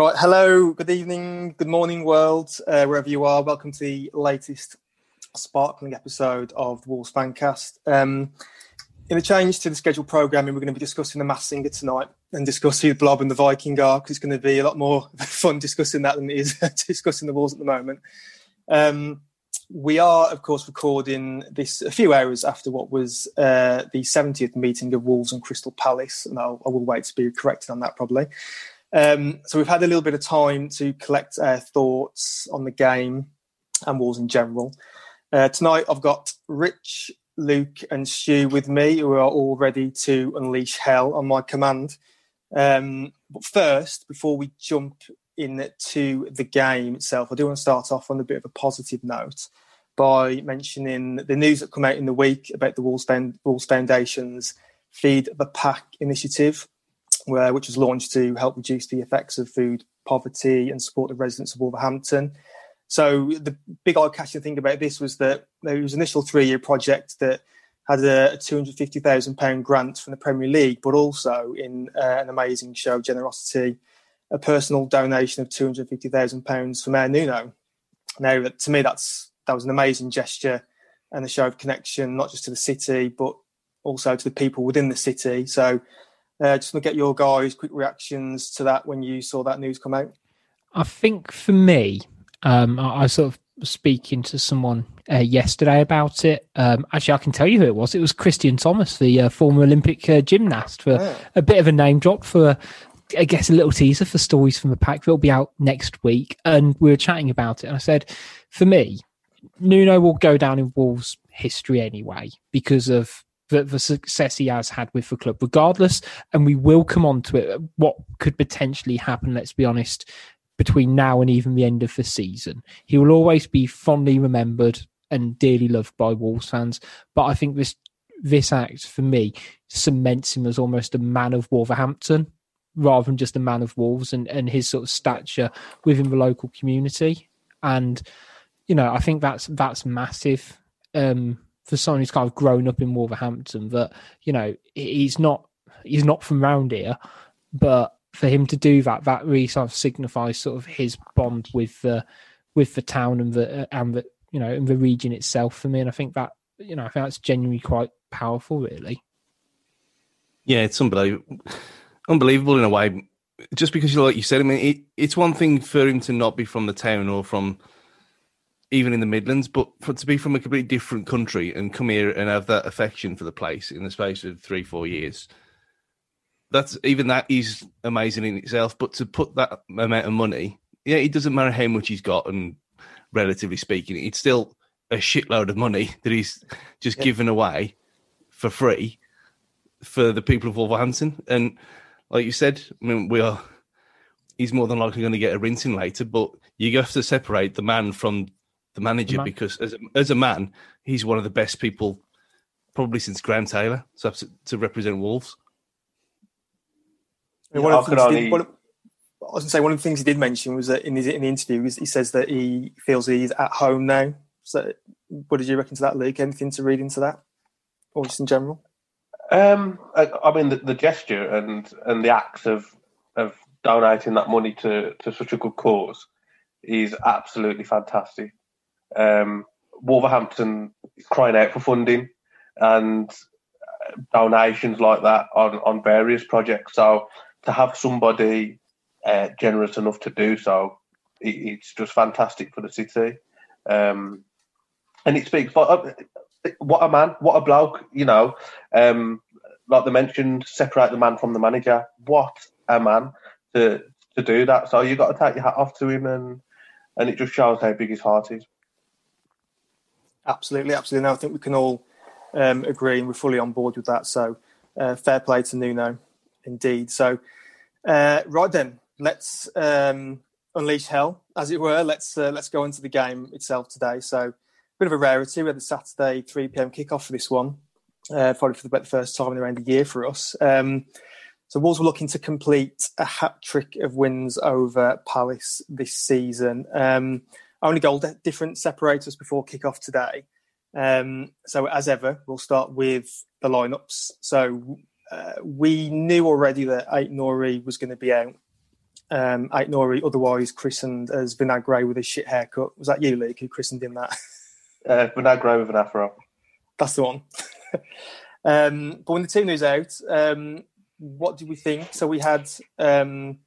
Right, hello, good evening, good morning, world, uh, wherever you are. Welcome to the latest sparkling episode of the Wolves Fancast. Um, in a change to the scheduled programming, we're going to be discussing the Masked Singer tonight and discuss who the Blob and the Viking are, because it's going to be a lot more fun discussing that than it is discussing the Wolves at the moment. Um, we are, of course, recording this a few hours after what was uh, the 70th meeting of Wolves and Crystal Palace, and I'll, I will wait to be corrected on that probably. Um, so we've had a little bit of time to collect our thoughts on the game and Wolves in general. Uh, tonight I've got Rich, Luke, and Stu with me, who are all ready to unleash hell on my command. Um, but first, before we jump into the game itself, I do want to start off on a bit of a positive note by mentioning the news that come out in the week about the Wolves, Wolves Foundation's Feed the Pack initiative where, which was launched to help reduce the effects of food poverty and support the residents of Wolverhampton. So the big eye-catching thing about this was that there was an initial three-year project that had a £250,000 grant from the Premier League, but also in uh, an amazing show of generosity, a personal donation of £250,000 from Mayor Nuno. Now, to me, that's that was an amazing gesture and a show of connection, not just to the city, but also to the people within the city. So uh, just want to get your guys' quick reactions to that when you saw that news come out. I think for me, um, I, I, sort of speaking to someone uh, yesterday about it. Um, actually, I can tell you who it was. It was Kristian Thomas, the uh, former Olympic uh, gymnast, for yeah. a bit of a name drop for. I guess a little teaser for stories from the pack. It'll be out next week, and we were chatting about it. And I said, for me, Nuno will go down in Wolves history anyway because of the, the success he has had with the club, regardless. And we will come on to it. What could potentially happen? Let's be honest. Between now and even the end of the season, he will always be fondly remembered and dearly loved by Wolves fans. But I think this this act for me cements him as almost a man of Wolverhampton rather than just a man of Wolves and, and his sort of stature within the local community. And you know, I think that's that's massive. Um, for someone who's kind of grown up in Wolverhampton that you know he's not he's not from round here, but for him to do that, that really sort of signifies sort of his bond with the with the town and the and the you know and the region itself for me. And I think that you know I think that's genuinely quite powerful, really. Yeah, it's unbelievable, unbelievable in a way. Just because, like you said, I mean, it, it's one thing for him to not be from the town or from even in the Midlands, but for, to be from a completely different country and come here and have that affection for the place in the space of three, four years, that's even that is amazing in itself. But to put that amount of money, yeah, it doesn't matter how much he's got, and relatively speaking, it's still a shitload of money that he's just yeah. given away for free for the people of Wolverhampton. And like you said, I mean, we are. He's more than likely going to get a rinsing later, but you have to separate the man from the manager, the because as a, as a man, he's one of the best people probably since Graham Taylor so to, to represent Wolves. I, one of the only... did, one of, I was going to say one of the things he did mention was that in, his, in the interview, he says that he feels he's at home now. So, what did you reckon to that, Luke? Anything to read into that, or just in general? Um, I, I mean, the, the, gesture and and the act of of donating that money to to such a good cause is absolutely fantastic. Um, Wolverhampton crying out for funding and donations like that on, on various projects. So to have somebody uh, generous enough to do so, it, it's just fantastic for the city. Um, and it speaks for uh, what a man, what a bloke, you know. Um, like they mentioned, separate the man from the manager. What a man to to do that. So you've got to take your hat off to him, and and it just shows how big his heart is. Absolutely, absolutely. No, I think we can all um, agree and we're fully on board with that. So uh, fair play to Nuno, indeed. So uh, right then, let's um, unleash hell, as it were. Let's uh, let's go into the game itself today. So a bit of a rarity. We had the Saturday 3 p.m. kickoff for this one, uh, probably for the first time in around a year for us. Um, so Wolves were looking to complete a hat trick of wins over Palace this season. Um, only goal difference separates us before kick-off today. Um, so as ever, we'll start with the lineups. So uh, we knew already that Ait-Nouri was going to be out. Um, Ait-Nouri, otherwise christened as Vinagre with a shit haircut. Was that you, Luke, who christened him that? Uh, Vinagre with an afro. That's the one. um, but when the team was out, um, what did we think? So we had um,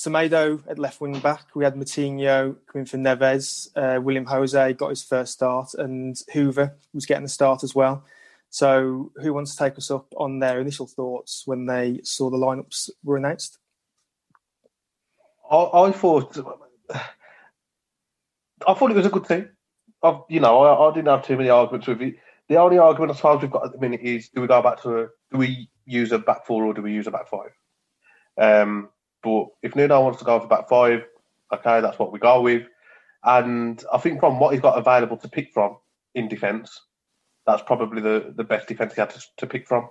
Semedo at left wing back. We had Moutinho coming for Neves. Uh, Willian José got his first start, and Hoever was getting the start as well. So, who wants to take us up on their initial thoughts when they saw the lineups were announced? I, I thought, I thought it was a good team. I've, you know, I, I, didn't have too many arguments with it. The only argument, as far as we've got at the minute, is do we go back to a, do we use a back four or do we use a back five? Um, but if Nuno wants to go for back five, okay, that's what we go with. And I think from what he's got available to pick from in defence, that's probably the, the best defence he had to, to pick from.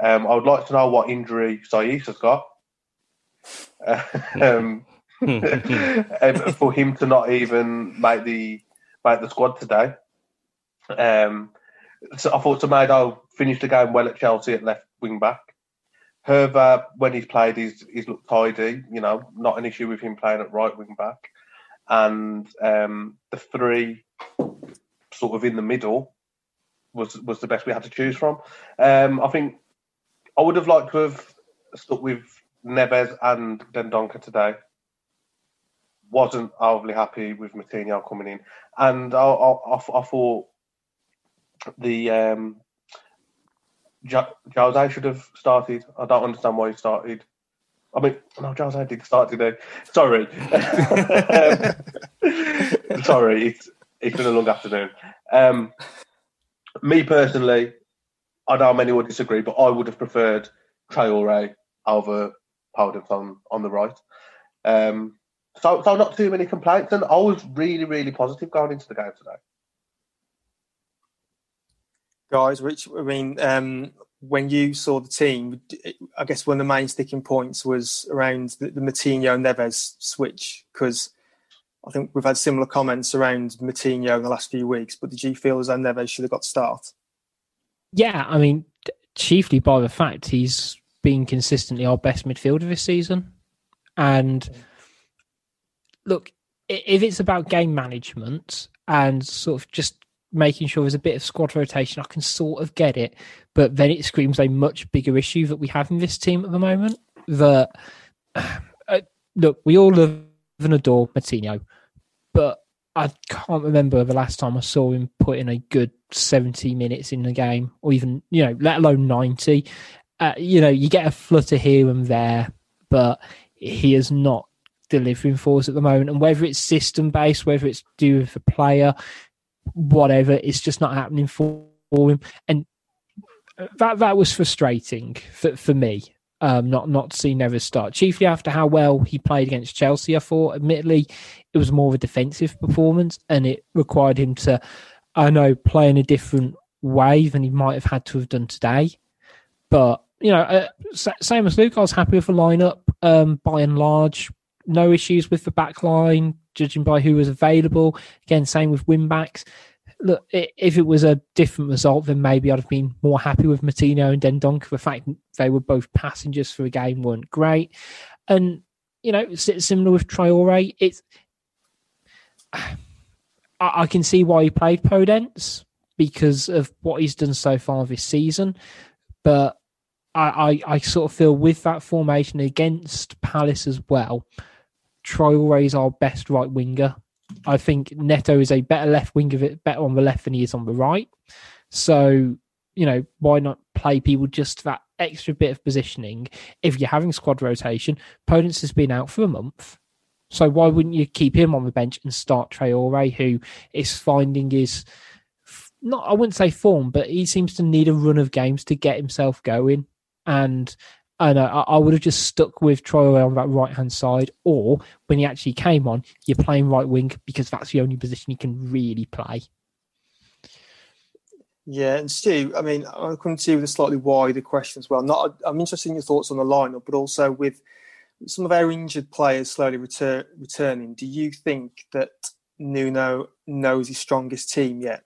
Um, I would like to know what injury Saïss has got. um, um, for him to not even make the make the squad today. Um, so I thought Semedo finished the game well at Chelsea at left wing back. Hoever, when he's played, he's, he's looked tidy. You know, not an issue with him playing at right wing back. And um, the three sort of in the middle was was the best we had to choose from. Um, I think I would have liked to have stuck with Neves and Dendoncker today. Wasn't overly happy with Moutinho coming in, and I, I, I thought the um, Jose should have started. I don't understand why he started. I mean, no, Jose did start today. Sorry, um, sorry. It's it's been a long afternoon. Um, me personally, I know many would disagree, but I would have preferred Traore over Podence on on the right. Um, so, so not too many complaints, and I was really, really positive going into the game today guys. Rich, I mean, um, when you saw the team, I guess one of the main sticking points was around the, the Moutinho Neves switch because I think we've had similar comments around Moutinho in the last few weeks. But did you feel as though Neves should have got start? Yeah, I mean, chiefly by the fact he's been consistently our best midfielder this season, and look, if it's about game management and sort of just making sure there's a bit of squad rotation, I can sort of get it. But then it screams a much bigger issue that we have in this team at the moment. That uh, look, we all love and adore Moutinho, but I can't remember the last time I saw him put in a good 70 minutes in the game, or even you know, let alone 90. Uh, you know, you get a flutter here and there, but he is not delivering for us at the moment. And whether it's system based, whether it's due with the player, whatever. It's just not happening for him, and that that was frustrating for for me. Um, not not to see Neves start, chiefly after how well he played against Chelsea. I thought, admittedly, it was more of a defensive performance, and it required him to, I know, play in a different way than he might have had to have done today. But you know, uh, same as Luke, I was happy with the lineup um, by and large. No issues with the back line judging by who was available. Again, same with win backs. Look, if it was a different result, then maybe I'd have been more happy with Moutinho and Dendoncker. The fact they were both passengers for a game weren't great. And, you know, similar with Traore, it's. I can see why he played Podence because of what he's done so far this season. But I, I, I, sort of feel with that formation against Palace as well, Traore is our best right winger. I think Neto is a better left winger, better on the left than he is on the right. So, you know, why not play people just that extra bit of positioning if you're having squad rotation? Podence has been out for a month. So why wouldn't you keep him on the bench and start Traore, who is finding his not I wouldn't say form, but he seems to need a run of games to get himself going. And I know uh, I, I would have just stuck with Traore on that right hand side, or when he actually came on, you're playing right wing because that's the only position he can really play. Yeah, and Stu, I mean, I come to you with a slightly wider question as well. Not, I'm interested in your thoughts on the lineup, but also with some of our injured players slowly return, returning. Do you think that Nuno knows his strongest team yet?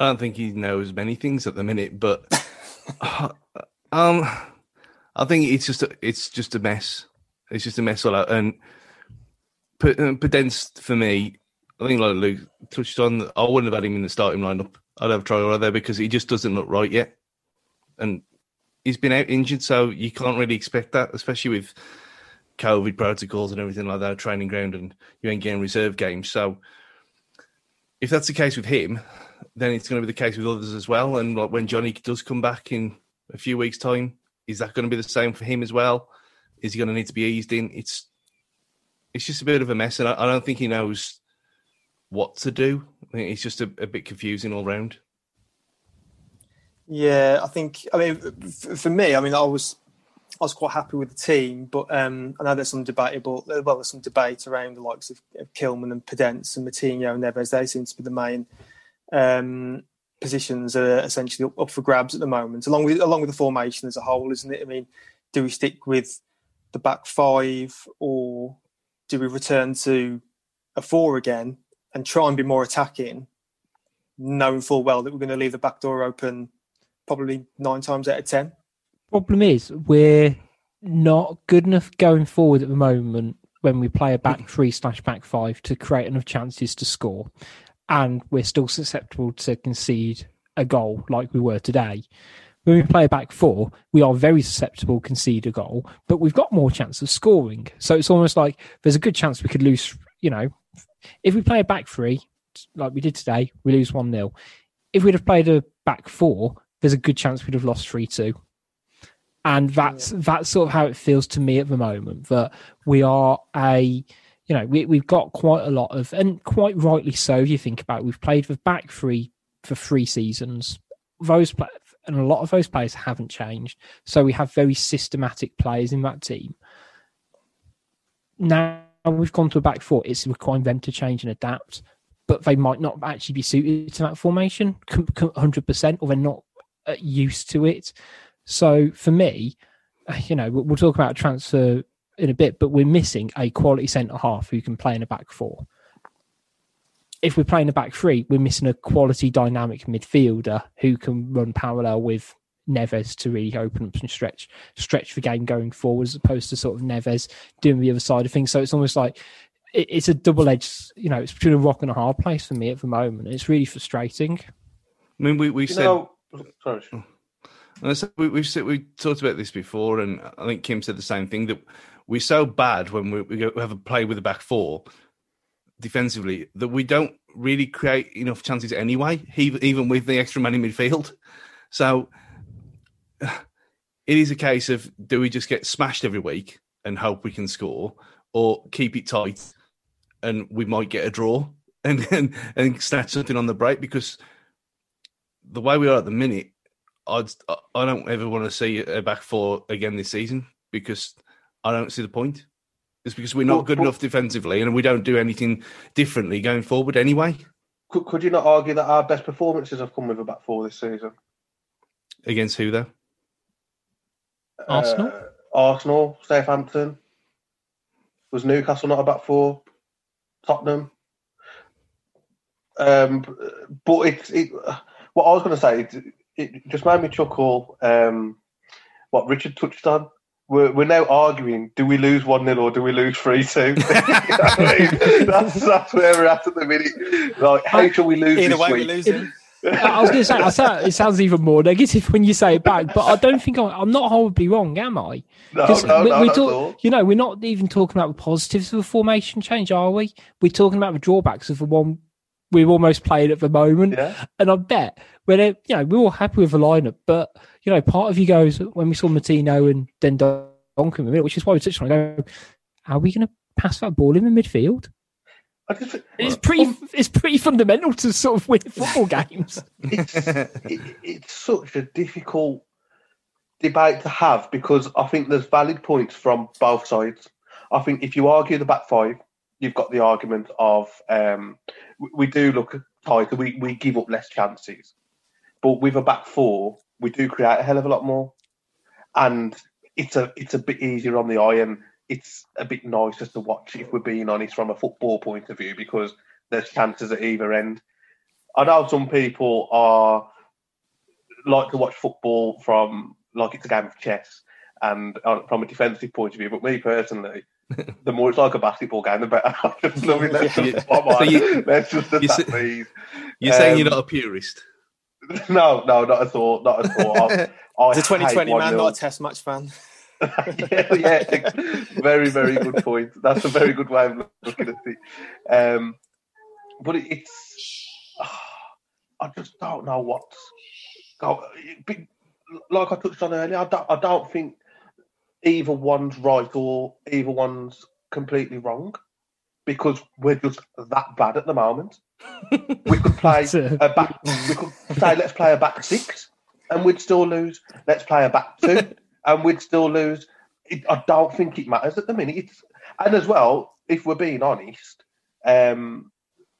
I don't think he knows many things at the minute, but um, I think it's just a, it's just a mess. It's just a mess all out. And Podence for me, I think like Luke touched on, I wouldn't have had him in the starting lineup. I'd have Traore there because he just doesn't look right yet, and he's been out injured, so you can't really expect that, especially with COVID protocols and everything like that, training ground, and you ain't getting reserve games. So if that's the case with him, then it's going to be the case with others as well. And like when Johnny does come back in a few weeks' time, is that going to be the same for him as well? Is he going to need to be eased in? It's it's just a bit of a mess, and I, I don't think he knows what to do. I think it's just a, a bit confusing all round. Yeah, I think. I mean, for me, I mean, I was I was quite happy with the team, but um, I know there's some debatable. Well, there's some debate around the likes of, of Kilman and Podence and Moutinho and Neves. They seem to be the main um, positions are essentially up for grabs at the moment, along with along with the formation as a whole, isn't it? I mean, do we stick with the back five or do we return to a four again and try and be more attacking, knowing full well that we're going to leave the back door open probably nine times out of ten. Problem is, we're not good enough going forward at the moment when we play a back mm-hmm. three slash back five to create enough chances to score, and we're still susceptible to concede a goal like we were today. When we play a back four, we are very susceptible to concede a goal, but we've got more chance of scoring. So it's almost like there's a good chance we could lose, you know, if we play a back three, like we did today, we lose 1 0. If we'd have played a back four, there's a good chance we'd have lost 3 2. And that's yeah. that's sort of how it feels to me at the moment. That we are a, you know, we, we've got quite a lot of, and quite rightly so. If you think about, it, we've played with back three for three seasons. Those and a lot of those players haven't changed. So we have very systematic players in that team. Now we've gone to a back four, it's requiring them to change and adapt, but they might not actually be suited to that formation 100%, or they're not uh, used to it. So for me, uh, you know, we'll talk about transfer in a bit, but we're missing a quality centre half who can play in a back four. If we're playing a back three, we're missing a quality dynamic midfielder who can run parallel with Neves to really open up and stretch stretch the game going forward, as opposed to sort of Neves doing the other side of things. So it's almost like it, it's a double edged. You know, it's between a rock and a hard place for me at the moment. It's really frustrating. I mean, we we said. Know, sorry. We, we've we talked about this before, and I think Kim said the same thing that we're so bad when we, we have a play with a back four defensively that we don't really create enough chances anyway, even with the extra man in midfield. So it is a case of do we just get smashed every week and hope we can score, or keep it tight and we might get a draw and and, and snatch something on the break because the way we are at the minute, I'd, I don't ever want to see a back four again this season because I don't see the point. It's because we're not good enough defensively and we don't do anything differently going forward anyway. Could, could you not argue that our best performances have come with a back four this season? Against who though? Arsenal, uh, Arsenal, Southampton. Was Newcastle not about four? Tottenham. Um, but it, it, what I was going to say, it, it, just made me chuckle. Um, what Richard touched on. We're, we're now arguing: do we lose one 0 or do we lose three two? that's, that's where we're at at the minute. Like, how shall we lose? Either this way, week? we're losing. I was going to say, it sounds even more negative when you say it back, but I don't think I'm, I'm not horribly wrong, am I? No, no, we, no, we talk, you know, we're not even talking about the positives of the formation change, are we? We're talking about the drawbacks of the one we've almost played at the moment. Yeah. And I bet when it, you know, we're all happy with the lineup, but you know, part of you goes when we saw Moutinho and Dendoncker bonker in the middle, which is why we touched on. I go, are we going to pass that ball in the midfield? It's pretty. Um, it's pretty fundamental to sort of win football games. It's, it, it's such a difficult debate to have because I think there's valid points from both sides. I think if you argue the back five, you've got the argument of um, we do look tighter, we, we give up less chances. But with a back four, we do create a hell of a lot more. And it's a it's a bit easier on the eye and it's a bit nicer to watch if we're being honest from a football point of view because there's chances at either end. I know some people are like to watch football from like it's a game of chess and uh, from a defensive point of view. But me personally, the more it's like a basketball game, the better. Just love. Let's just, so you, let's just you're, say, please. You're um, saying you're not a purist? No, no, not at all. Not at all. I, I it's a Twenty20 man, not a test match fan. yeah, yeah, very, very good point. That's a very good way of looking at it. Um, but it, it's, I just don't know what's. Like I touched on earlier, I don't, I don't think either one's right or either one's completely wrong because we're just that bad at the moment. we could play a back. We could say let's play a back six, and we'd still lose. Let's play a back two, and we'd still lose. It, I don't think it matters at the minute. It's, and as well, if we're being honest, um,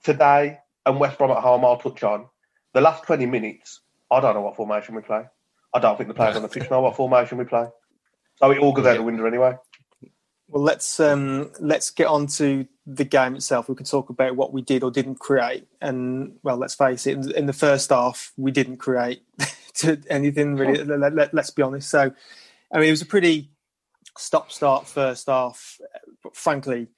today and West Brom at home, I'll touch on the last twenty minutes. I don't know what formation we play. I don't think the players on the pitch know what formation we play. So it all goes out the window anyway. Well, let's um, let's get on to the game itself. We can talk about what we did or didn't create. And well, let's face it, in, the first half, we didn't create anything really. Let, us let, be honest. So, I mean, it was a pretty stop-start first half. But frankly,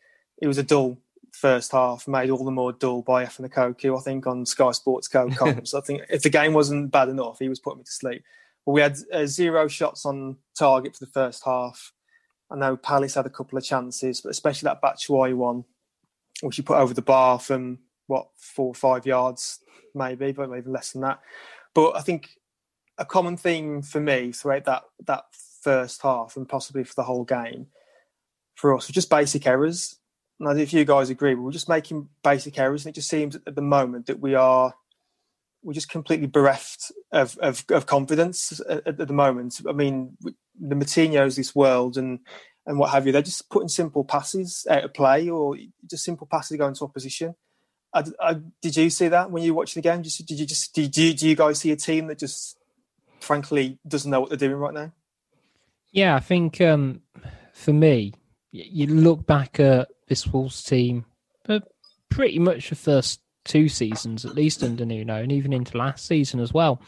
it was a dull first half, made all the more dull by Efan Ekoku, I think, on Sky Sports Co. comms. I think if the game wasn't bad enough, he was putting me to sleep. But we had uh, zero shots on target for the first half. I know Palace had a couple of chances, but especially that Batshuayi one, which he put over the bar from what four or five yards, maybe, but even less than that. But I think a common theme for me throughout that that first half and possibly for the whole game for us just basic errors. And if you guys agree, we're just making basic errors, and it just seems at the moment that we are we're just completely bereft of, of, of confidence at, at, the moment. I mean, the Moutinho's this world and and what have you. They're just putting simple passes out of play or just simple passes going to opposition. I, I, did you see that when you watching the game? Just, did you just did you, do you guys see a team that just frankly doesn't know what they're doing right now? Yeah, I think um, for me, you look back at this Wolves team, but pretty much the first two seasons at least under Nuno, and even into last season as well.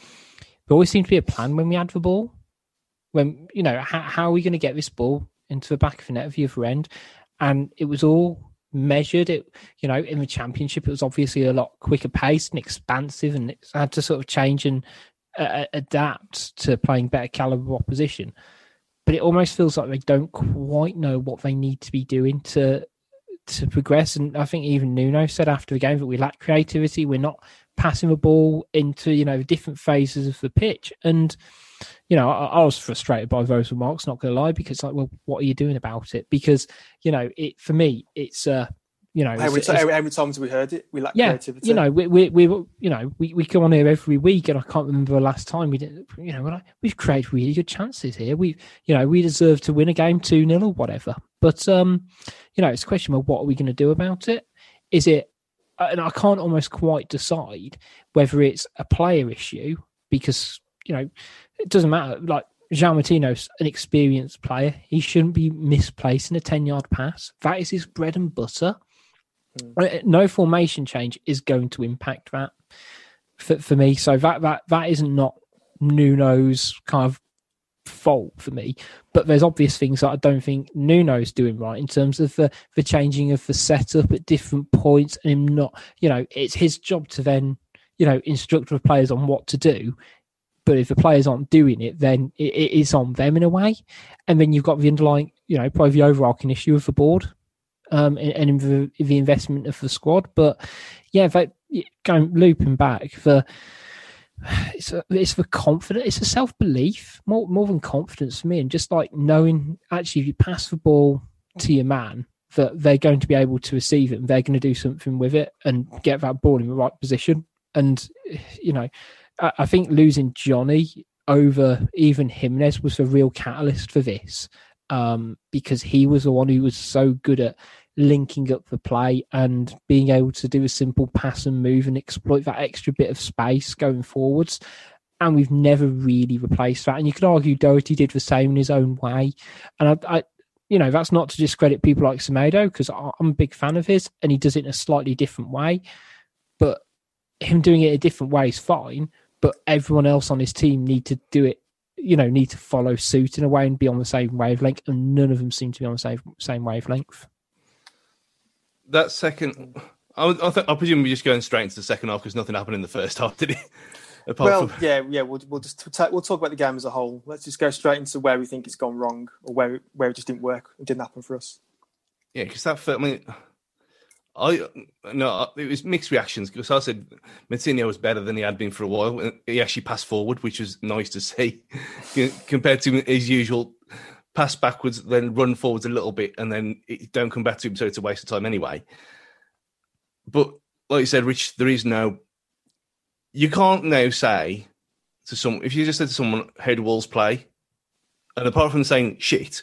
There always seemed to be a plan when we had the ball. When you know how, how are we going to get this ball into the back of the net of the other end, and it was all measured. It you know in the championship it was obviously a lot quicker paced and expansive, and it's had to sort of change and uh, adapt to playing better caliber opposition. But it almost feels like they don't quite know what they need to be doing to to progress. And I think even Nuno said after the game that we lack creativity. We're not passing the ball into you know different phases of the pitch. And you know, I, I was frustrated by those remarks. Not going to lie, because like, well, what are you doing about it? Because you know, it for me, it's uh you know, every, it's, every, every time we heard it, we lack yeah, creativity. You know, we, we, we, you know, we, we come on here every week, and I can't remember the last time we didn't. You know, like, we've created really good chances here. We, you know, we deserve to win a game two 0 or whatever. But um, you know, it's a question of what are we going to do about it? Is it? Uh, and I can't almost quite decide whether it's a player issue because you know it doesn't matter. Like João Moutinho's an experienced player. He shouldn't be misplacing a 10 yard pass. That is his bread and butter. Mm. No formation change is going to impact that for, for me. So that that that isn't not Nuno's kind of fault for me. But there's obvious things that I don't think Nuno's doing right in terms of the the changing of the setup at different points and him not, you know, it's his job to then, you know, instruct the players on what to do. But if the players aren't doing it, then it, it is on them in a way. And then you've got the underlying, you know, probably the overarching issue of the board um, and in the, the investment of the squad. But yeah, that, going looping back, the it's a, it's for confidence. It's a self belief more more than confidence for me, and just like knowing actually if you pass the ball to your man that they're going to be able to receive it and they're going to do something with it and get that ball in the right position. And you know, I, I think losing Johnny over even Jimenez was the real catalyst for this um, because he was the one who was so good at linking up the play and being able to do a simple pass and move and exploit that extra bit of space going forwards. And we've never really replaced that. And you could argue Doherty did the same in his own way. And I, I you know, that's not to discredit people like Semedo because I'm a big fan of his and he does it in a slightly different way. But him doing it a different way is fine. But everyone else on his team need to do it you know need to follow suit in a way and be on the same wavelength and none of them seem to be on the same same wavelength that second, I, I, th- I presume we're just going straight into the second half because nothing happened in the first half, did it? Apart well, from... yeah, yeah. We'll, we'll just ta- we'll talk about the game as a whole. Let's just go straight into where we think it's gone wrong or where where it just didn't work. It didn't happen for us. Yeah, because that I mean, I no, it was mixed reactions because I said Moutinho was better than he had been for a while. He actually passed forward, which was nice to see compared to his usual pass backwards, then run forwards a little bit, and then it don't come back to him, so it's a waste of time anyway. But like you said, Rich, there is no. You can't now say to some if you just said to someone, "How do Wolves play?" and apart from saying shit,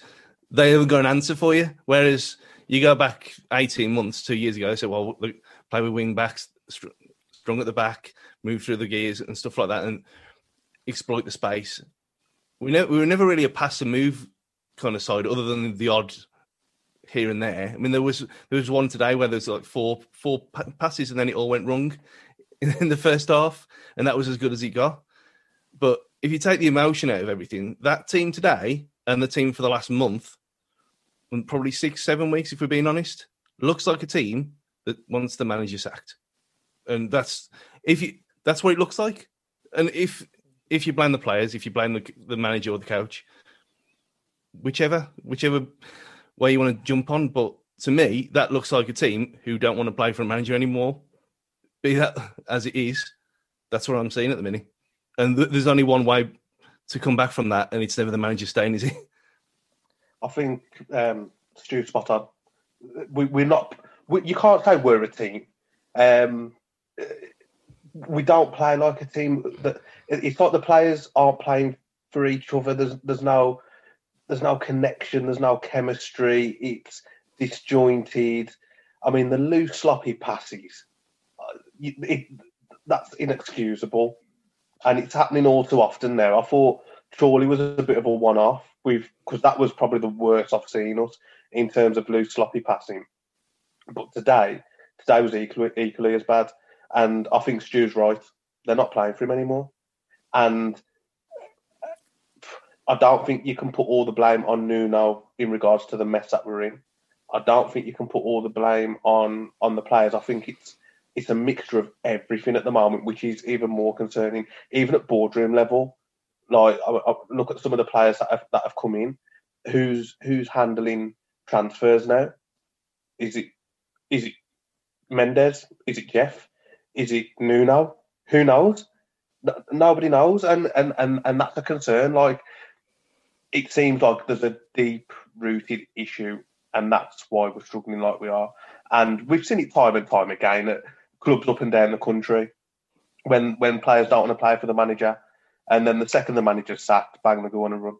they haven't got an answer for you. Whereas you go back eighteen months, two years ago, they said, "Well, play with wing backs, strong at the back, move through the gears and stuff like that, and exploit the space." We, we were never really a pass and move kind of side, other than the odd here and there. I mean, there was there was one today where there's like four four passes and then it all went wrong in the first half, and that was as good as it got. But if you take the emotion out of everything, that team today and the team for the last month, and probably six seven weeks, if we're being honest, looks like a team that wants the manager sacked, and that's if you that's what it looks like. And if if you blame the players, if you blame the, the manager or the coach, whichever whichever way you want to jump on. But to me, that looks like a team who don't want to play for a manager anymore. Be that as it is, that's what I'm seeing at the minute. And th- there's only one way to come back from that, and it's never the manager staying, is it? I think um, Stu spot on. We, we're not. We, you can't say we're a team. Um, we don't play like a team. That it's like the players aren't playing for each other. There's there's no there's no connection, there's no chemistry, it's disjointed. I mean, the loose, sloppy passes, uh, it, that's inexcusable. And it's happening all too often now. I thought Chorley was a bit of a one off because that was probably the worst I've seen us in terms of loose, sloppy passing. But today, today was equally, equally as bad. And I think Stu's right. They're not playing for him anymore. And I don't think you can put all the blame on Nuno in regards to the mess that we're in. I don't think you can put all the blame on on the players. I think it's it's a mixture of everything at the moment, which is even more concerning. Even at boardroom level, like I, I look at some of the players that have, that have come in, who's who's handling transfers now? Is it is it Mendes? Is it Jeff? Is it Nuno? Who knows? Nobody knows, and and and and that's a concern. Like it seems like there's a deep rooted issue, and that's why we're struggling like we are. And we've seen it time and time again at clubs up and down the country when when players don't want to play for the manager, and then the second the manager's sacked, bang, they go on a run.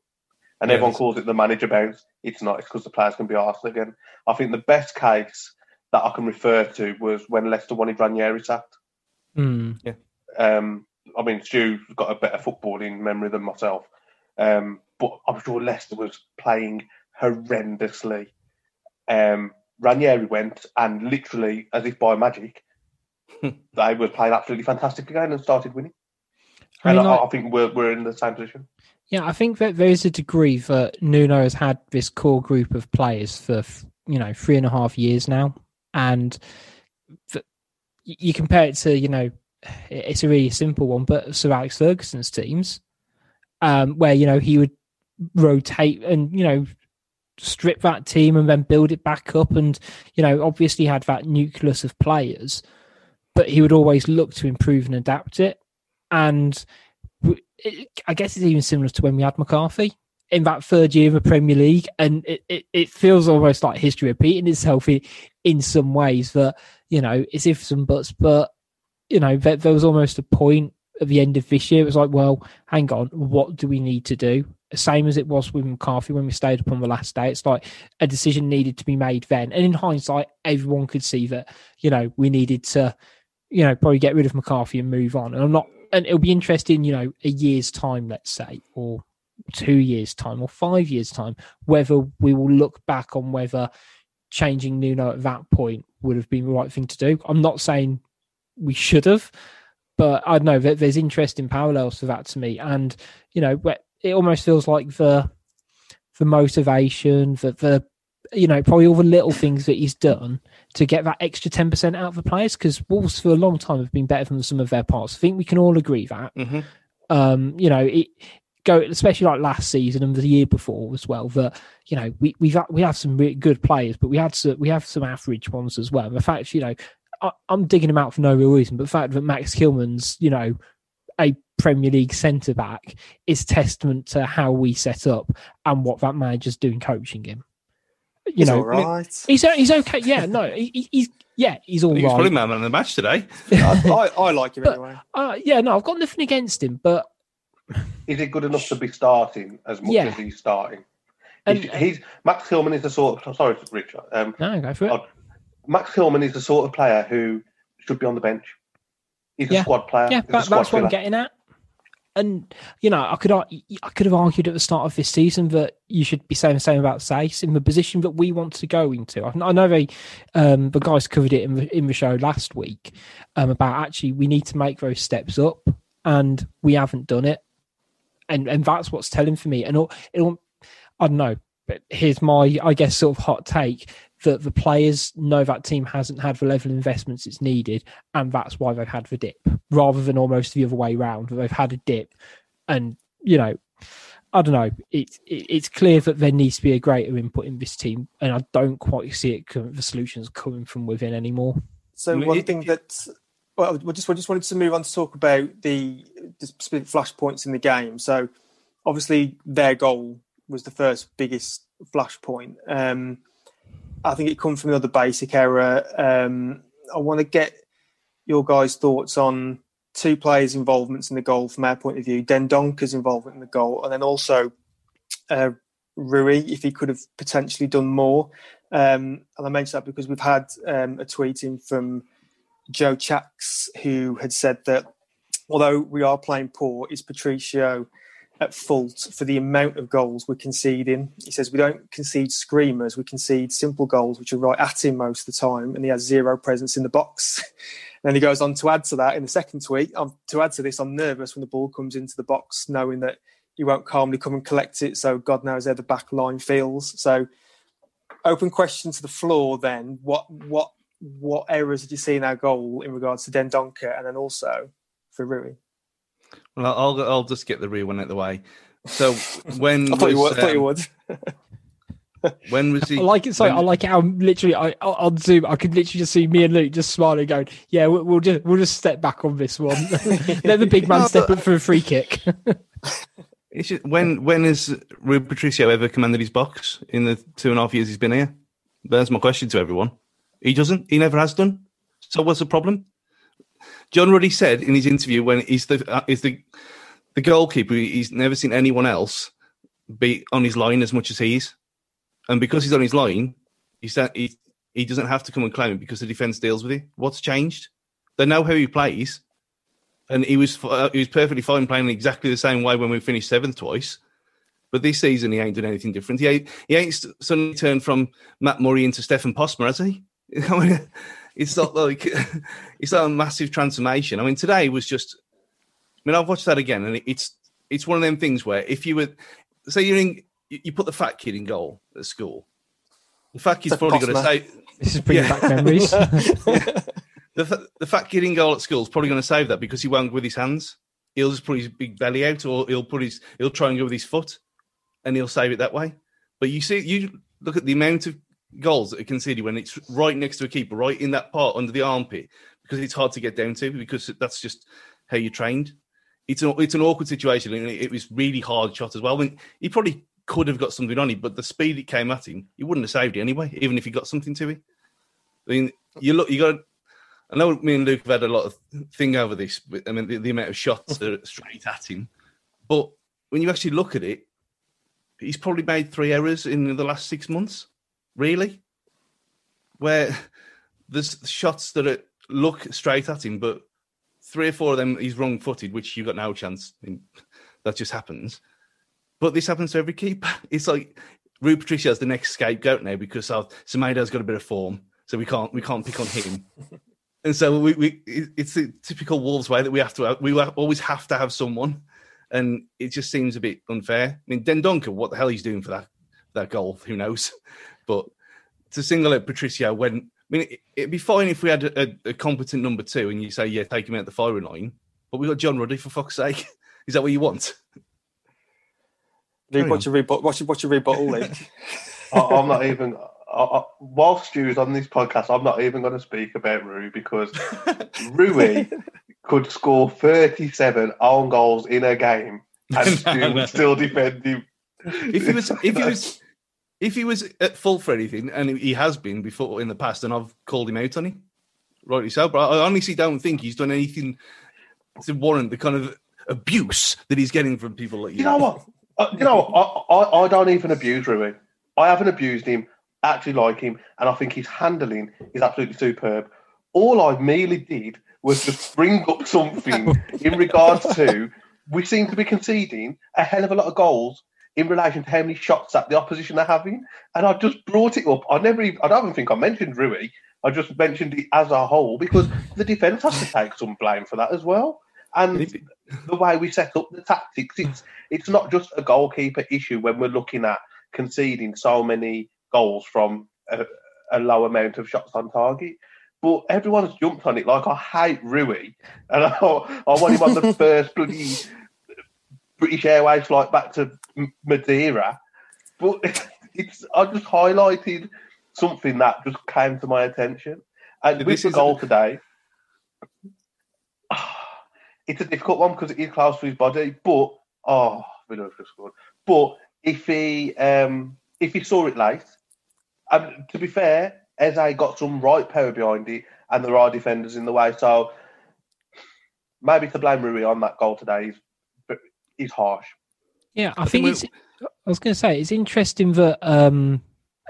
And yeah, everyone calls it the manager bounce. It's not. It's because the players can be asked again. I think the best case that I can refer to was when Leicester wanted Ranieri sacked. Mm. Yeah. Um, I mean, Stu's got a better footballing memory than myself. Um, but I'm sure Leicester was playing horrendously. Um, Ranieri went and literally, as if by magic, they were playing absolutely fantastic again and started winning. I, mean, and I, like, I, think we're, we're in the same position. Yeah, I think that there is a degree that Nuno has had this core group of players for you know three and a half years now, and you compare it to you know it's a really simple one, but Sir Alex Ferguson's teams, um, where you know he would rotate and you know strip that team and then build it back up and you know obviously had that nucleus of players but he would always look to improve and adapt it and I guess it's even similar to when we had McCarthy in that third year of the Premier League, and it, it, it feels almost like history repeating itself in, in some ways. That you know, it's ifs and buts, but you know, there, there was almost a point at the end of this year. It was like, well, hang on, what do we need to do? Same as it was with McCarthy when we stayed up on the last day. It's like a decision needed to be made then. And in hindsight, everyone could see that, you know, we needed to, you know, probably get rid of McCarthy and move on. And I'm not, and it'll be interesting, you know, a year's time, let's say, or two years' time or five years' time, whether we will look back on whether changing Nuno at that point would have been the right thing to do. I'm not saying we should have, but I don't know that there's interesting parallels to that to me. And, you know, it almost feels like the the motivation, the the you know, probably all the little things that he's done to get that extra 10% out of the players because Wolves for a long time have been better than some of their parts. I think we can all agree that. Mm-hmm. Um, you know, it, go especially like last season and the year before as well that you know we we've we have some really good players but we had some, we have some average ones as well the fact you know I, am digging him out for no real reason but the fact that Max Kilman's you know a Premier League centre back is testament to how we set up and what that manager's doing coaching him you he's know all right. he's he's okay yeah no he, he's yeah, he's all he's right. probably man of the match today. I, I, I, like him but, anyway. Uh, yeah, no, I've got nothing against him, but is it good enough to be starting as much yeah. as he's starting? And, he's, he's, Max Kilman is the sort of sorry, Richard. Um, no, go for it. Uh, Max Kilman is the sort of player who should be on the bench. He's a squad player. Yeah, that, that's what I'm getting at. And you know, I could I could have argued at the start of this season that you should be saying the same about Saïss in the position that we want to go into. I know they, um, the guys covered it in the, in the show last week um, about actually we need to make those steps up, and we haven't done it and and that's what's telling for me. And it it I don't know, but here's my I guess sort of hot take that the players know that team hasn't had the level of investments it's needed, and that's why they've had the dip, rather than almost the other way around. They've had a dip, and you know, I don't know. It's it, it's clear that there needs to be a greater input in this team, and I don't quite see it. The solutions coming from within anymore. So one thing that well, we just we just wanted to move on to talk about the, the specific flashpoints in the game. So, obviously, their goal was the first biggest flashpoint. Um, I think it comes from another basic error. Um, I want to get your guys' thoughts on two players' involvements in the goal from our point of view. Dendoncker's involvement in the goal, and then also uh, Rui, if he could have potentially done more. Um, and I mention that because we've had um, a tweeting from Joe Chacks, who had said that although we are playing poor, is Patricio at fault for the amount of goals we're conceding? He says we don't concede screamers, we concede simple goals, which are right at him most of the time, and he has zero presence in the box. and he goes on to add to that in the second tweet. Um, to add to this, I'm nervous when the ball comes into the box, knowing that he won't calmly come and collect it. So God knows how the back line feels. So open question to the floor. Then what what what errors did you see in our goal in regards to Dendoncker and then also for Rui? Well, I'll I'll just get the real one out of the way. So when I thought, was, you, would, um, thought you would. when was he? I like it. So when, I like it. I'm literally I on Zoom. I could literally just see me and Luke just smiling, going, "Yeah, we'll, we'll just we'll just step back on this one. Let the big man no, step but... up for a free kick." It's just, when when has Rui Patricio ever commanded his box in the two and a half years he's been here? That's my question to everyone. He doesn't. He never has done. So what's the problem? John Ruddy said in his interview when he's the uh, is the the goalkeeper, he's never seen anyone else be on his line as much as he is, and because he's on his line, he said he he doesn't have to come and claim it because the defense deals with it. What's changed? They know how he plays, and he was uh, he was perfectly fine playing exactly the same way when we finished seventh twice. But this season, he ain't done anything different. He ain't, he ain't suddenly turned from Matt Murray into Stefan Postma, has he? I mean, it's not like it's not a massive transformation. I mean, today was just. I mean, I've watched that again, and it's it's one of them things where if you were, say, you're in, you put the fat kid in goal at school, the fat kid's probably going to say, "This is bringing yeah. back memories." the the fat kid in goal at school is probably going to save that because he won't go with his hands. He'll just put his big belly out, or he'll put his he'll try and go with his foot, and he'll save it that way. But you see, you look at the amount of goals that are conceded when it's right next to a keeper, right in that part under the armpit, because it's hard to get down to because that's just how you're trained. it's an it's an awkward situation, and it, was really hard shot as well. I mean, he probably could have got something on him, but the speed it came at him, he wouldn't have saved it anyway, even if he got something to it. I mean, you look, you got. I know me and Luke have had a lot of thing over this. I mean, the, the amount of shots straight at him, but when you actually look at it, he's probably made three errors in the last six months. Really, where there's shots that are, look straight at him, but three or four of them he's wrong footed, which you've got no chance. In, that just happens. But this happens to every keeper. It's like Rui Patricio is the next scapegoat now because of Semedo's got a bit of form, so we can't we can't pick on him. and so we, we it's the typical Wolves way that we have to we always have to have someone, and it just seems a bit unfair. I mean, Dendoncker, what the hell he's doing for that that goal? Who knows? But to single out Patricio when I mean, it'd be fine if we had a, a, competent number two and you say, yeah, take him out the firing line. But we got John Ruddy for fuck's sake. Is that what you want? Luke, what's your, rebut- what's, your, what's your rebuttal, Luke? I'm not even. I, I, while Stu's on this podcast, I'm not even going to speak about Rui because Rui could score 37 own goals in a game and still, still defend him. If he was, if he was, if he was at fault for anything, and he has been before in the past, and I've called him out on it, rightly so. But I honestly don't think he's done anything to warrant the kind of abuse that he's getting from people like you. You know what? Uh, you know, I, I, I don't even abuse Rui. I haven't abused him. Actually, like him, and I think his handling is absolutely superb. All I merely did was just bring up something in regards to we seem to be conceding a hell of a lot of goals in relation to how many shots that the opposition are having. And I just brought it up. I never even, I don't even think I mentioned Rui. I just mentioned it as a whole because the defence has to take some blame for that as well. And the way we set up the tactics, it's it's not just a goalkeeper issue when we're looking at conceding so many goals from a, a low amount of shots on target. But everyone's jumped on it like I hate Rui, and I, I want him on the first bloody British Airways flight back to Madeira. But it's I just highlighted something that just came to my attention. And with the goal today, it's a difficult one because it is close to his body. But oh, we know just scored. But if he um, if he saw it late, and to be fair, Eze got some right power behind it, and there are defenders in the way. So maybe to blame Rui on that goal today is is harsh. Yeah, I, I think, think it's. I was going to say it's interesting that um,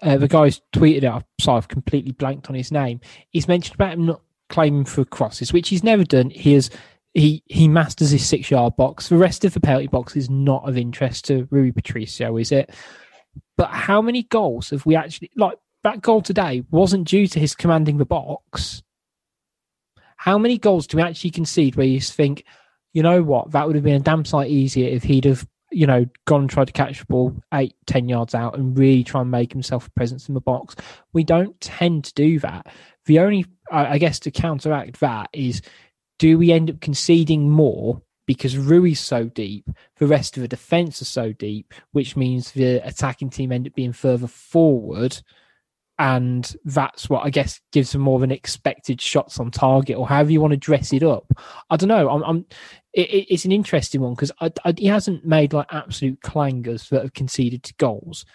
uh, the guy's tweeted it. So I've completely blanked on his name. He's mentioned about him not claiming for crosses, which he's never done. He has he he masters his six yard box. The rest of the penalty box is not of interest to Rui Patricio, is it? But how many goals have we actually like that goal today wasn't due to his commanding the box? How many goals do we actually concede where you think, you know what, that would have been a damn sight easier if he'd have, you know, gone and tried to catch the ball eight, ten yards out and really try and make himself a presence in the box. We don't tend to do that. The only, I guess, to counteract that is do we end up conceding more because Rui's so deep, the rest of the defence are so deep, which means the attacking team end up being further forward and that's what I guess gives them more of an expected shots on target, or however you want to dress it up. I don't know. I'm, I'm it, it's an interesting one because he hasn't made like absolute clangers that have conceded to goals,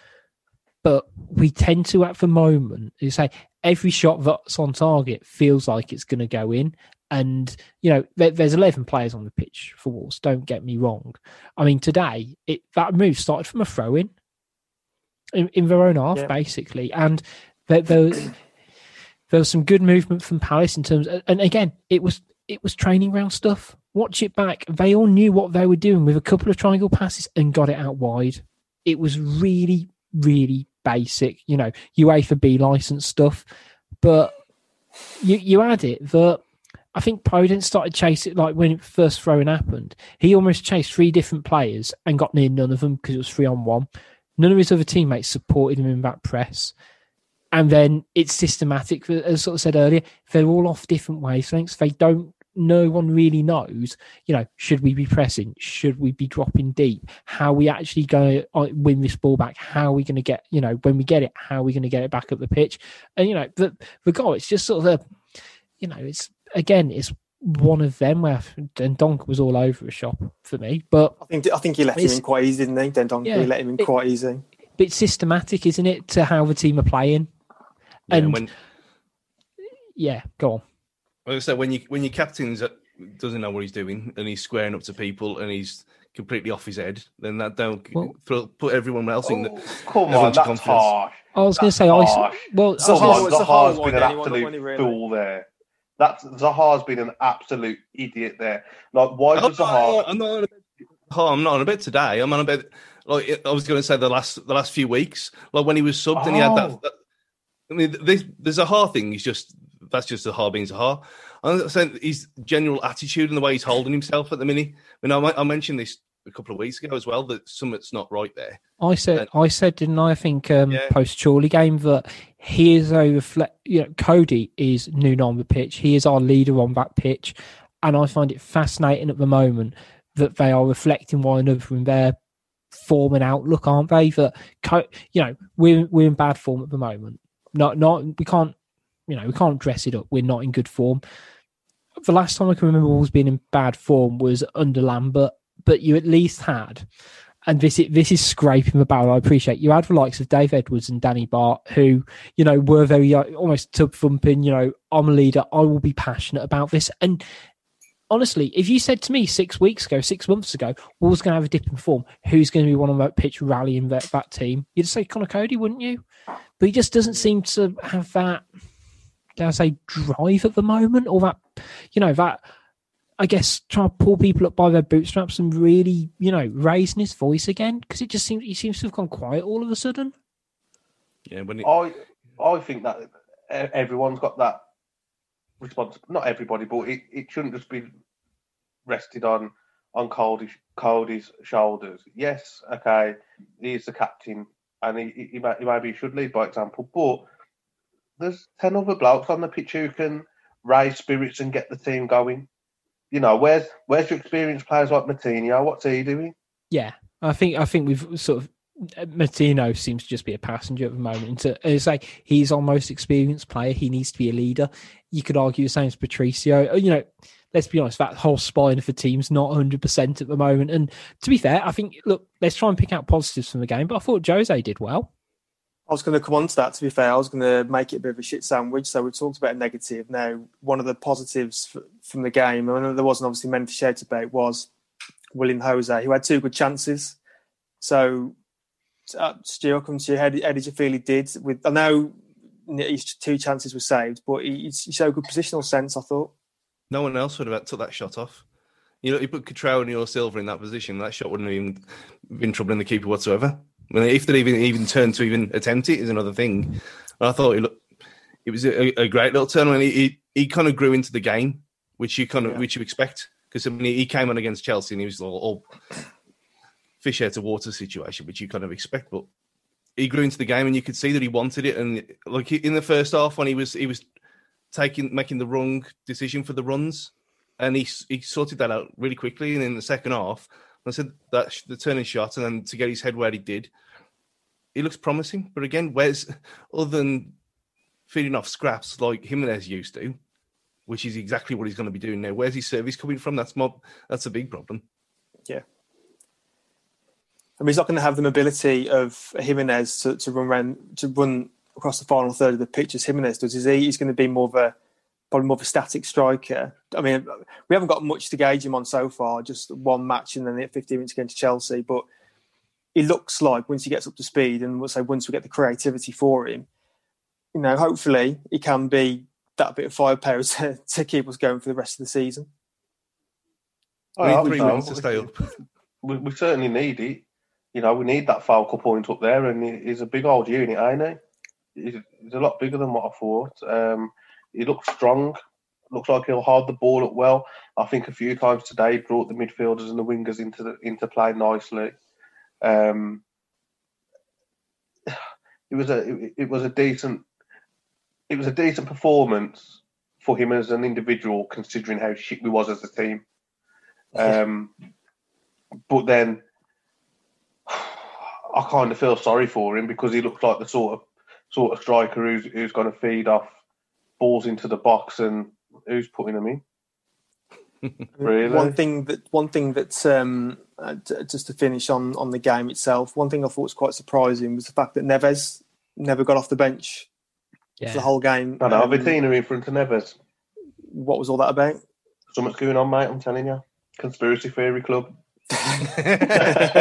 but we tend to at the moment you say every shot that's on target feels like it's going to go in. And you know, there, there's 11 players on the pitch for Wolves. Don't get me wrong. I mean, today it that move started from a throw in in, in their own half, yeah. basically. And there, there, there was some good movement from Palace in terms, of, and again, it was it was training round stuff. Watch it back; they all knew what they were doing with a couple of triangle passes and got it out wide. It was really, really basic, you know, UEFA B license stuff. But you you add it that I think Podence started chasing like when it first throwing happened. He almost chased three different players and got near none of them because it was three on one. None of his other teammates supported him in that press and then it's systematic. As sort of said earlier, they're all off different wavelengths. They don't. No one really knows. You know, should we be pressing? Should we be dropping deep? How are we actually going to uh, win this ball back? How are we going to get? You know, when we get it, how are we going to get it back up the pitch? And you know, the the goal. It's just sort of a. You know, it's again, it's one of them where and Donk was all over a shop for me. But I think I think he let him in quite easy, didn't he? Dendoncker, Yeah, he let him in it- quite easy. but it's systematic, isn't it, to how the team are playing? Yeah, And when yeah, go on. like I said, when you when your captain's uh, doesn't know what he's doing and he's squaring up to people and he's completely off his head, then that don't Well- throw, put everyone else in. The, Oh, come on, that's confidence. harsh. I was going to say, harsh. well, I So was Zaha- gonna- Zaha, it's Zaha's hard one, been an absolute really? fool there. That's Zaha's been an absolute idiot there. Like, why I'm does Zaha? I'm not on about, oh, I'm not on about today. I'm on about like I was going to say the last the last few weeks, like when he was subbed and he had that. Oh. that I mean, this, there's a hard thing. He's just that's just a hard being Zaha. I'm saying his general attitude and the way he's holding himself at the minute. I mean, I, I mentioned this a couple of weeks ago as well that something's not right there. I said, I said, didn't I? I think um, Yeah. post Chorley game that he is a reflect. You know, Coady is Nuno on the pitch. He is our leader on that pitch, and I find it fascinating at the moment that they are reflecting one another in their form and outlook, aren't they? That you know, we're we're in bad form at the moment. Not not we can't, you know, we can't dress it up. We're not in good form. The last time I can remember Wolves being in bad form was under Lambert, but you at least had and this is, this is scraping the barrel. I appreciate you had the likes of Dave Edwards and Danny Batth, who you know were very uh, almost tub thumping. You know, I'm a leader. I will be passionate about this. And honestly, if you said to me six weeks ago, six months ago, Wolves going to have a dip in form, who's going to be one on that pitch rallying that, that team? You'd say Conor Coady, wouldn't you? But he just doesn't seem to have that. Dare I say drive at the moment, or that you know that I guess trying to pull people up by their bootstraps and really, you know, raising his voice again because it just seems he seems to have gone quiet all of a sudden. Yeah, when it, I I think that e- everyone's got that response. Not everybody, but it, it shouldn't just be rested on on Coady's Coady's shoulders. Yes, okay, he's the captain, and he he, he, may, he maybe should lead by example. But there's ten other blokes on the pitch who can raise spirits and get the team going. You know, where's where's your experienced players like Moutinho? What's he doing? Yeah, I think I think we've sort of Moutinho seems to just be a passenger at the moment. Into, it's like he's our most experienced player. He needs to be a leader. You could argue the same as Patricio. Uh, you know, let's be honest, that whole spine of the team's not 100 percent at the moment. And to be fair, I think look, let's try and pick out positives from the game. But I thought Jose did well. I was going to come on to that. To be fair, I was going to make it a bit of a shit sandwich. So we talked about a negative. Now, one of the positives f- from the game, and there wasn't obviously many to shout about, was Willian José, who had two good chances. So, uh, Stu, I'll come to you. How did, how did you feel he did? With I know his two chances were saved, but he, he showed good positional sense. I thought. No one else would have took that shot off. You know, you put Cottrell and your Silver in that position, that shot wouldn't have even been troubling the keeper whatsoever. I mean, if they even even turned to even attempt it is another thing. And I thought it looked, it was a, a great little turn when he, he he kind of grew into the game, which you kind of Yeah. which you expect because I mean he came on against Chelsea and he was all, all fish out of water situation, which you kind of expect, but he grew into the game and you could see that he wanted it. And like in the first half when he was he was taking making the wrong decision for the runs, and he he sorted that out really quickly. And in the second half, I said that the turning shot, and then to get his head where he did, he looks promising. But again, where's other than feeding off scraps like Jimenez used to, which is exactly what he's going to be doing now. Where's his service coming from? That's more that's a big problem. Yeah. I mean, he's not going to have the mobility of Jimenez to, to run around, to run across the final third of the pitch as Jimenez does. Is he? He's going to be more of a probably more of a static striker. I mean, we haven't got much to gauge him on so far. Just one match and then at 15 minutes against Chelsea. But he looks like once he gets up to speed, and we'll say once we get the creativity for him, you know, hopefully he can be that bit of firepower to, to keep us going for the rest of the season. We need three so. wins to stay up. we, we certainly need it. You know, we need that focal point up there, and he's a big old unit, ain't he? He's, he's a lot bigger than what I thought. Um, he looks strong. Looks like he'll hold the ball up well. I think a few times today brought the midfielders and the wingers into the, into play nicely. Um, it was a it, it was a decent it was a decent performance for him as an individual, considering how shit we was as a team. Um, but then I kind of feel sorry for him because he looked like the sort of sort of striker who's who's going to feed off balls into the box and who's putting them in. Really? One thing that one thing that um, uh, just to finish on on the game itself, one thing I thought was quite surprising was the fact that Neves never got off the bench Yeah. for the whole game. I know, Um, Vitinha in front of Neves. what was all that about? Something's going on, mate. I'm telling you. Conspiracy theory club.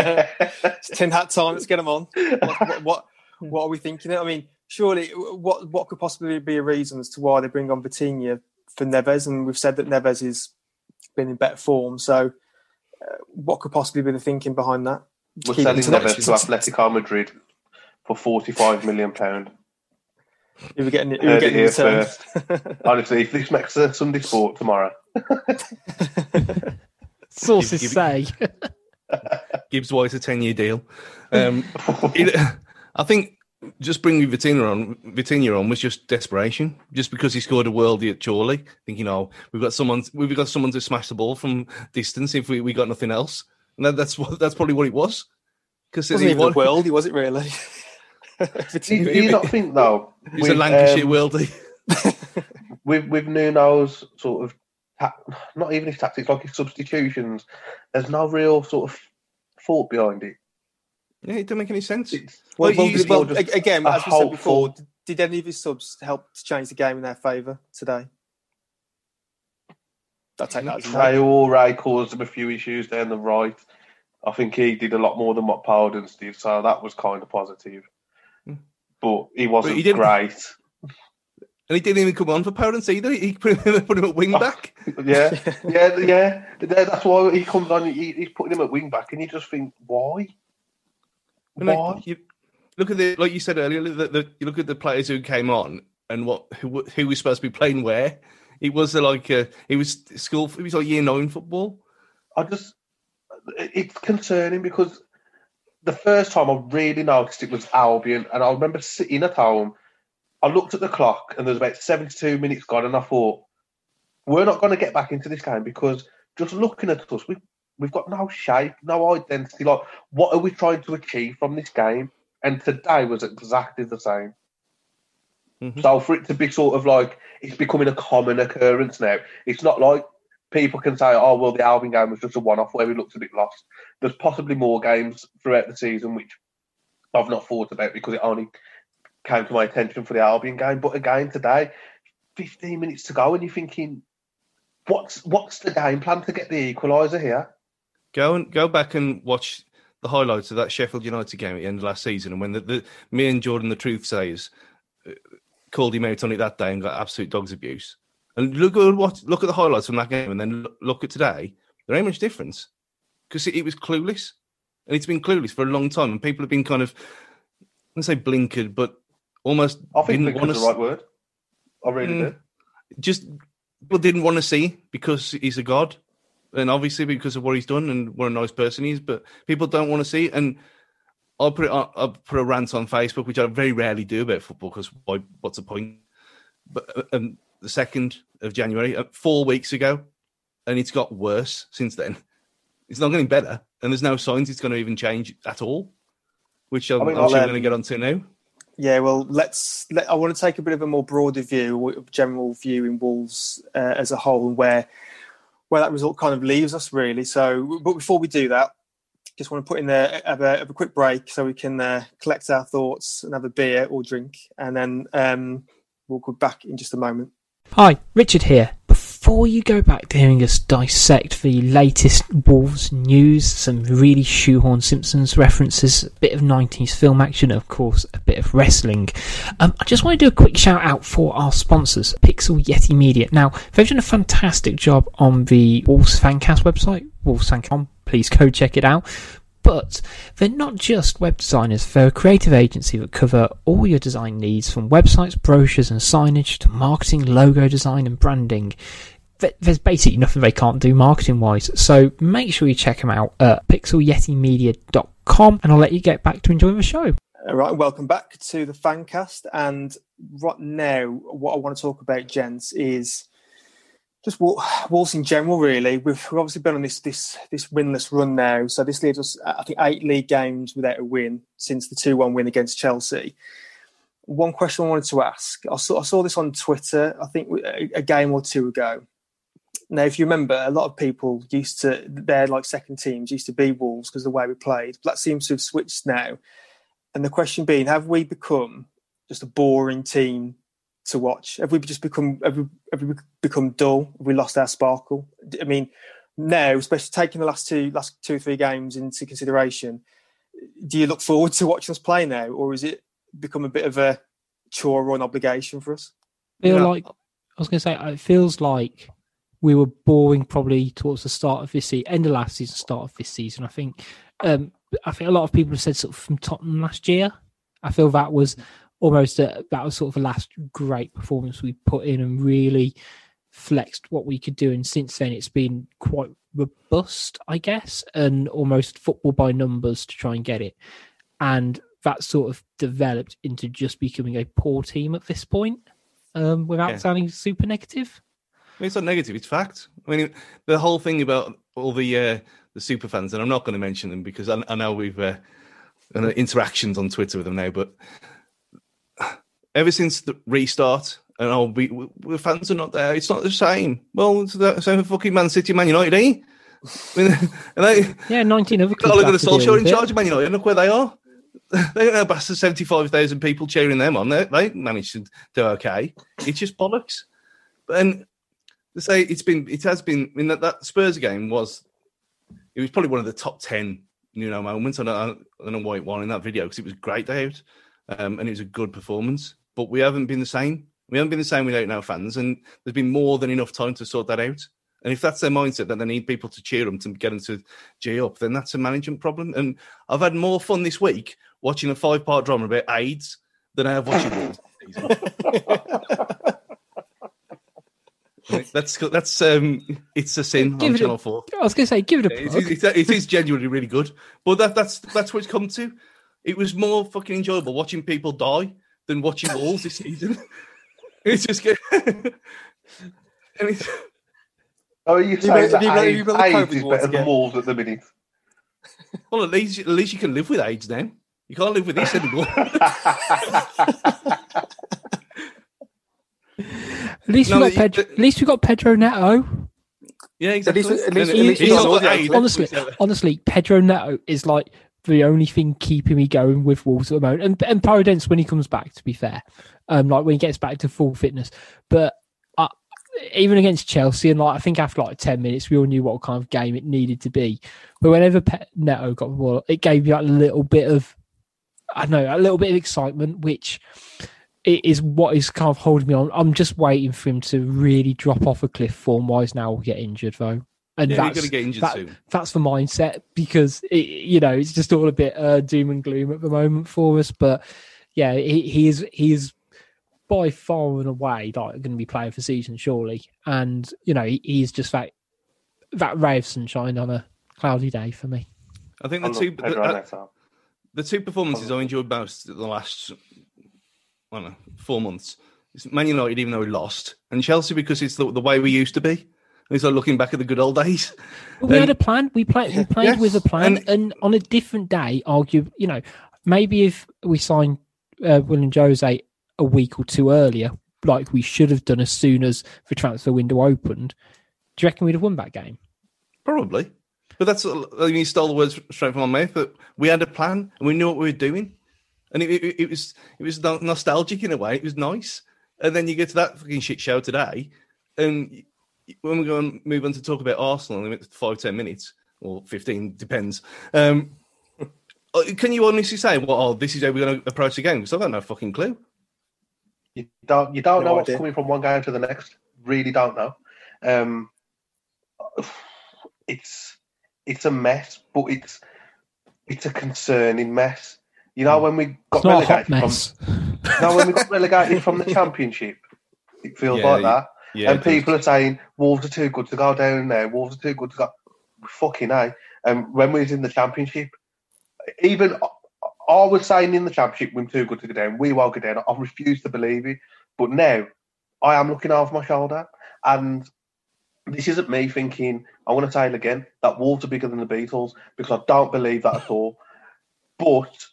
It's tin hat time. Let's get them on. What, what, what, what are we thinking? I mean, surely, what what could possibly be a reason as to why they bring on Vitinha for Neves? And we've said that Neves has been in better form. So, uh, what could possibly be the thinking behind that? We're Keep selling to not- Neves to Atletico Madrid for 45 million pound. Who we getting? Who we Heard it getting in here return? Honestly, if this makes a Sunday sport tomorrow, Sources Give- give- say. Gibbs White a ten year deal. Um, it, I think just bringing Vitinha on, Vitinha on was just desperation, just because he scored a worldie at Chorley, thinking, "Oh, we've got someone, we've got someone to smash the ball from distance if we, we got nothing else." And that, that's what that's probably what it was. Because wasn't even a worldie, was it really? do you, do you not think though? He's a with, Lancashire um, worldie. with with Nuno's sort of ta- not even his tactics, like his substitutions, there's no real sort of thought behind it. Yeah, it doesn't make any sense. Well, Well, you- well, again, as we said before, did, did any of his subs help to change the game in their favour today? I take that as. Traore caused him a few issues down the right. I think he did a lot more than what Podence did, so that was kind of positive. Hmm. But he wasn't he didn't- great. And he didn't even come on for Podence either. He put him, put him at wing back. Yeah, yeah, yeah. That's why he comes on. He, he's putting him at wing back, and you just think, why? Like, you look at the like you said earlier. The, the, you look at the players who came on and what who who was supposed to be playing where. It was like uh, it was school. It was like year nine football. I just, it's concerning because the first time I really noticed it was Albion, and I remember sitting at home. I looked at the clock, and there was about seventy-two minutes gone, and I thought, we're not going to get back into this game because just looking at us, we we've got no shape, no identity. Like, what are we trying to achieve from this game? And today was exactly the same. Mhm. So for it to be sort of like it's becoming a common occurrence now. It's not like people can say, "Oh, well, the Albion game was just a one-off where we looked a bit lost." There's possibly more games throughout the season which I've not thought about because it only came to my attention for the Albion game. But again, today, 15 minutes to go, and you're thinking, "What's what's the game plan to get the equaliser here?" Go and go back and watch the highlights of that Sheffield United game at the end of last season, and when the, the me and Jordan, the truth sayers, uh, called him out on it that day and got absolute dogs abuse. And look at what look at the highlights from that game, and then look, look at today. There ain't much difference because it, it was clueless, and it's been clueless for a long time, and people have been kind of, I don't say blinkered, but almost I think didn't want to the right word. I really Mm. do. just people didn't want to see because he's a god, and obviously because of what he's done and what a nice person he is. But people don't want to see. It. And I'll put it. On, I'll put a rant on Facebook, which I very rarely do about football because why? What's the point? But uh, um, the second of January, uh, four weeks ago, and it's got worse since then. It's not getting better, and there's no signs it's going to even change at all. Which I'm, I mean, I'm sure um, we're going to get onto now. Yeah, well, let's. Let, I want to take a bit of a more broader view, a general view in Wolves uh, as a whole, and where where that result kind of leaves us, really. So, but before we do that, just want to put in there have a, have a quick break so we can uh, collect our thoughts and have a beer or drink, and then um, we'll go back in just a moment. Hi, Richard here. Before you go back to hearing us dissect the latest Wolves news, some really shoehorn Simpsons references, a bit of 90s film action, and of course, a bit of wrestling, um, I just want to do a quick shout out for our sponsors, Pixel Yeti Media. Now, they've done a fantastic job on the Wolves Fancast website, wolvesfancast.com. Please go check it out. But they're not just web designers, they're a creative agency that cover all your design needs from websites, brochures, and signage to marketing, logo design, and branding. Th- There's basically nothing they can't do marketing wise. So make sure you check them out at pixelyetimedia.com and I'll let you get back to enjoying the show. All right, welcome back to the Fancast. And right now, what I want to talk about, gents, is just Wol- Wolves in general. Really, we've, obviously been on this this this winless run now. So this leaves us, I think, eight league games without a win since the two one win against Chelsea. One question I wanted to ask: I saw I saw this on Twitter. I think a game or two ago. Now, if you remember, a lot of people used to their like second teams used to be Wolves because of the way we played. But that seems to have switched now. And the question being, have we become just a boring team to watch? Have we just become have we, have we become dull? Have we lost our sparkle? I mean, now, especially taking the last two last two or three games into consideration, do you look forward to watching us play now, or is it become a bit of a chore or an obligation for us? Feel like I was going to say, it feels like we were boring probably towards the start of this season, end of last season, start of this season. I think, um, I think a lot of people have said sort of from Tottenham last year. I feel that was almost a, that was sort of the last great performance we put in and really flexed what we could do. And since then, it's been quite robust, I guess, and almost football by numbers to try and get it. And that sort of developed into just becoming a poor team at this point, um, without yeah. sounding super negative. It's not negative; it's fact. I mean, the whole thing about all the uh, the super fans, and I'm not going to mention them because I, I know we've uh, interactions on Twitter with them now, but ever since the restart, and oh, we, we, the fans are not there. It's not the same. Well, it's the same for fucking Man City, Man United, eh? I mean, they, yeah, 19 other clubs. Look at the Solskjaer in charge of Man United. Look where they are. They don't have bastard 75,000 people cheering them on. They, they managed to do okay. It's just bollocks. But then to say it's been, it has been, I mean, that, that Spurs game was, it was probably one of the top 10, you know, moments. I don't, I don't know why it won in that video because it was a great day out um, and it was a good performance. But we haven't been the same. We haven't been the same without now fans, and there's been more than enough time to sort that out. And if that's their mindset that they need people to cheer them to get them to G up, then that's a management problem. And I've had more fun this week watching a five part drama about AIDS than I have watching that's that's um, it's a sin give on Channel a, Four. I was going to say, give it a. It is, it is genuinely really good, but that that's that's what it's come to. It was more fucking enjoyable watching people die than watching Wolves this season. it's just good. and it's, Oh, you saying that AIDS, AIDS is better than Wolves at the minute? Well, at least at least you can live with AIDS now. You can't live with this anymore. At least no, we got Pedro, at least we got Pedro Neto. Yeah, exactly. At least, at least, at least honestly, honestly, Pedro Neto is like the only thing keeping me going with Wolves at the moment. And and Podence when he comes back, to be fair, um, like when he gets back to full fitness. But uh, even against Chelsea, and like I think after like ten minutes, we all knew what kind of game it needed to be. But whenever Pe- Neto got the ball, it gave me like a little bit of, I don't know, a little bit of excitement, which it is what is kind of holding me on. I'm just waiting for him to really drop off a cliff form wise now or get injured though and yeah, that's, that, that's the mindset because it, you know it's just all a bit uh, doom and gloom at the moment for us. But yeah, he, he is he is by far and away like going to be playing for season surely, and you know he, he's just that that ray of sunshine on a cloudy day for me. I think the two the, the, two performances I enjoyed most the last I don't know four months. It's Man United, even though we lost, and Chelsea because it's the, the way we used to be. He's like looking back at the good old days. Well, we had a plan. We played. We played yes. with a plan, and, and, on a different day, argue. You know, maybe if we signed uh, Willian José a week or two earlier, like we should have done as soon as the transfer window opened, do you reckon we'd have won that game? Probably. But that's I mean, you stole the words straight from my mouth. But we had a plan and we knew what we were doing, and it, it, it was it was nostalgic in a way. It was nice. And then you get to that fucking shit show today, and when we go and move on to talk about Arsenal in five, ten minutes or fifteen, depends. Um, uh, can you honestly say, "Well, oh, this is how we're going to approach the game"? Because I've got no fucking clue. You don't. You don't no know what's coming from one game to the next. Really, don't know. Um, it's it's a mess, but it's it's a concerning mess. You know, when we got relegated from, no, when we got relegated from the championship, it feels yeah, like that. Yeah, and people are saying Wolves are too good to go down there. Wolves are too good to go. Fucking a. And when we was in the championship, even I was saying in the championship we're too good to go down. We won't go down. I refuse to believe it. But now I am looking over my shoulder, and this isn't me thinking. I want to say it again that Wolves are bigger than the Beatles because I don't believe that at all. But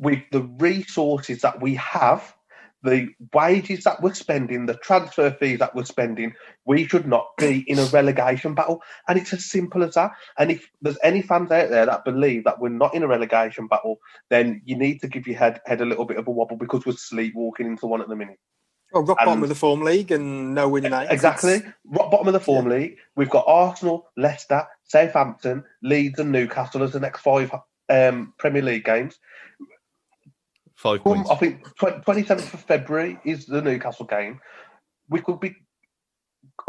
with the resources that we have, the wages that we're spending, the transfer fees that we're spending, we should not be in a relegation battle. And it's as simple as that. And if there's any fans out there that believe that we're not in a relegation battle, then you need to give your head head a little bit of a wobble because we're sleepwalking into one at the minute. Well, rock bottom of the form league and no winning. Exactly. Rock bottom of the form yeah. league. We've got Arsenal, Leicester, Southampton, Leeds, and Newcastle as the next five um, Premier League games. Five points. I think twenty seventh of February is the Newcastle game. We could be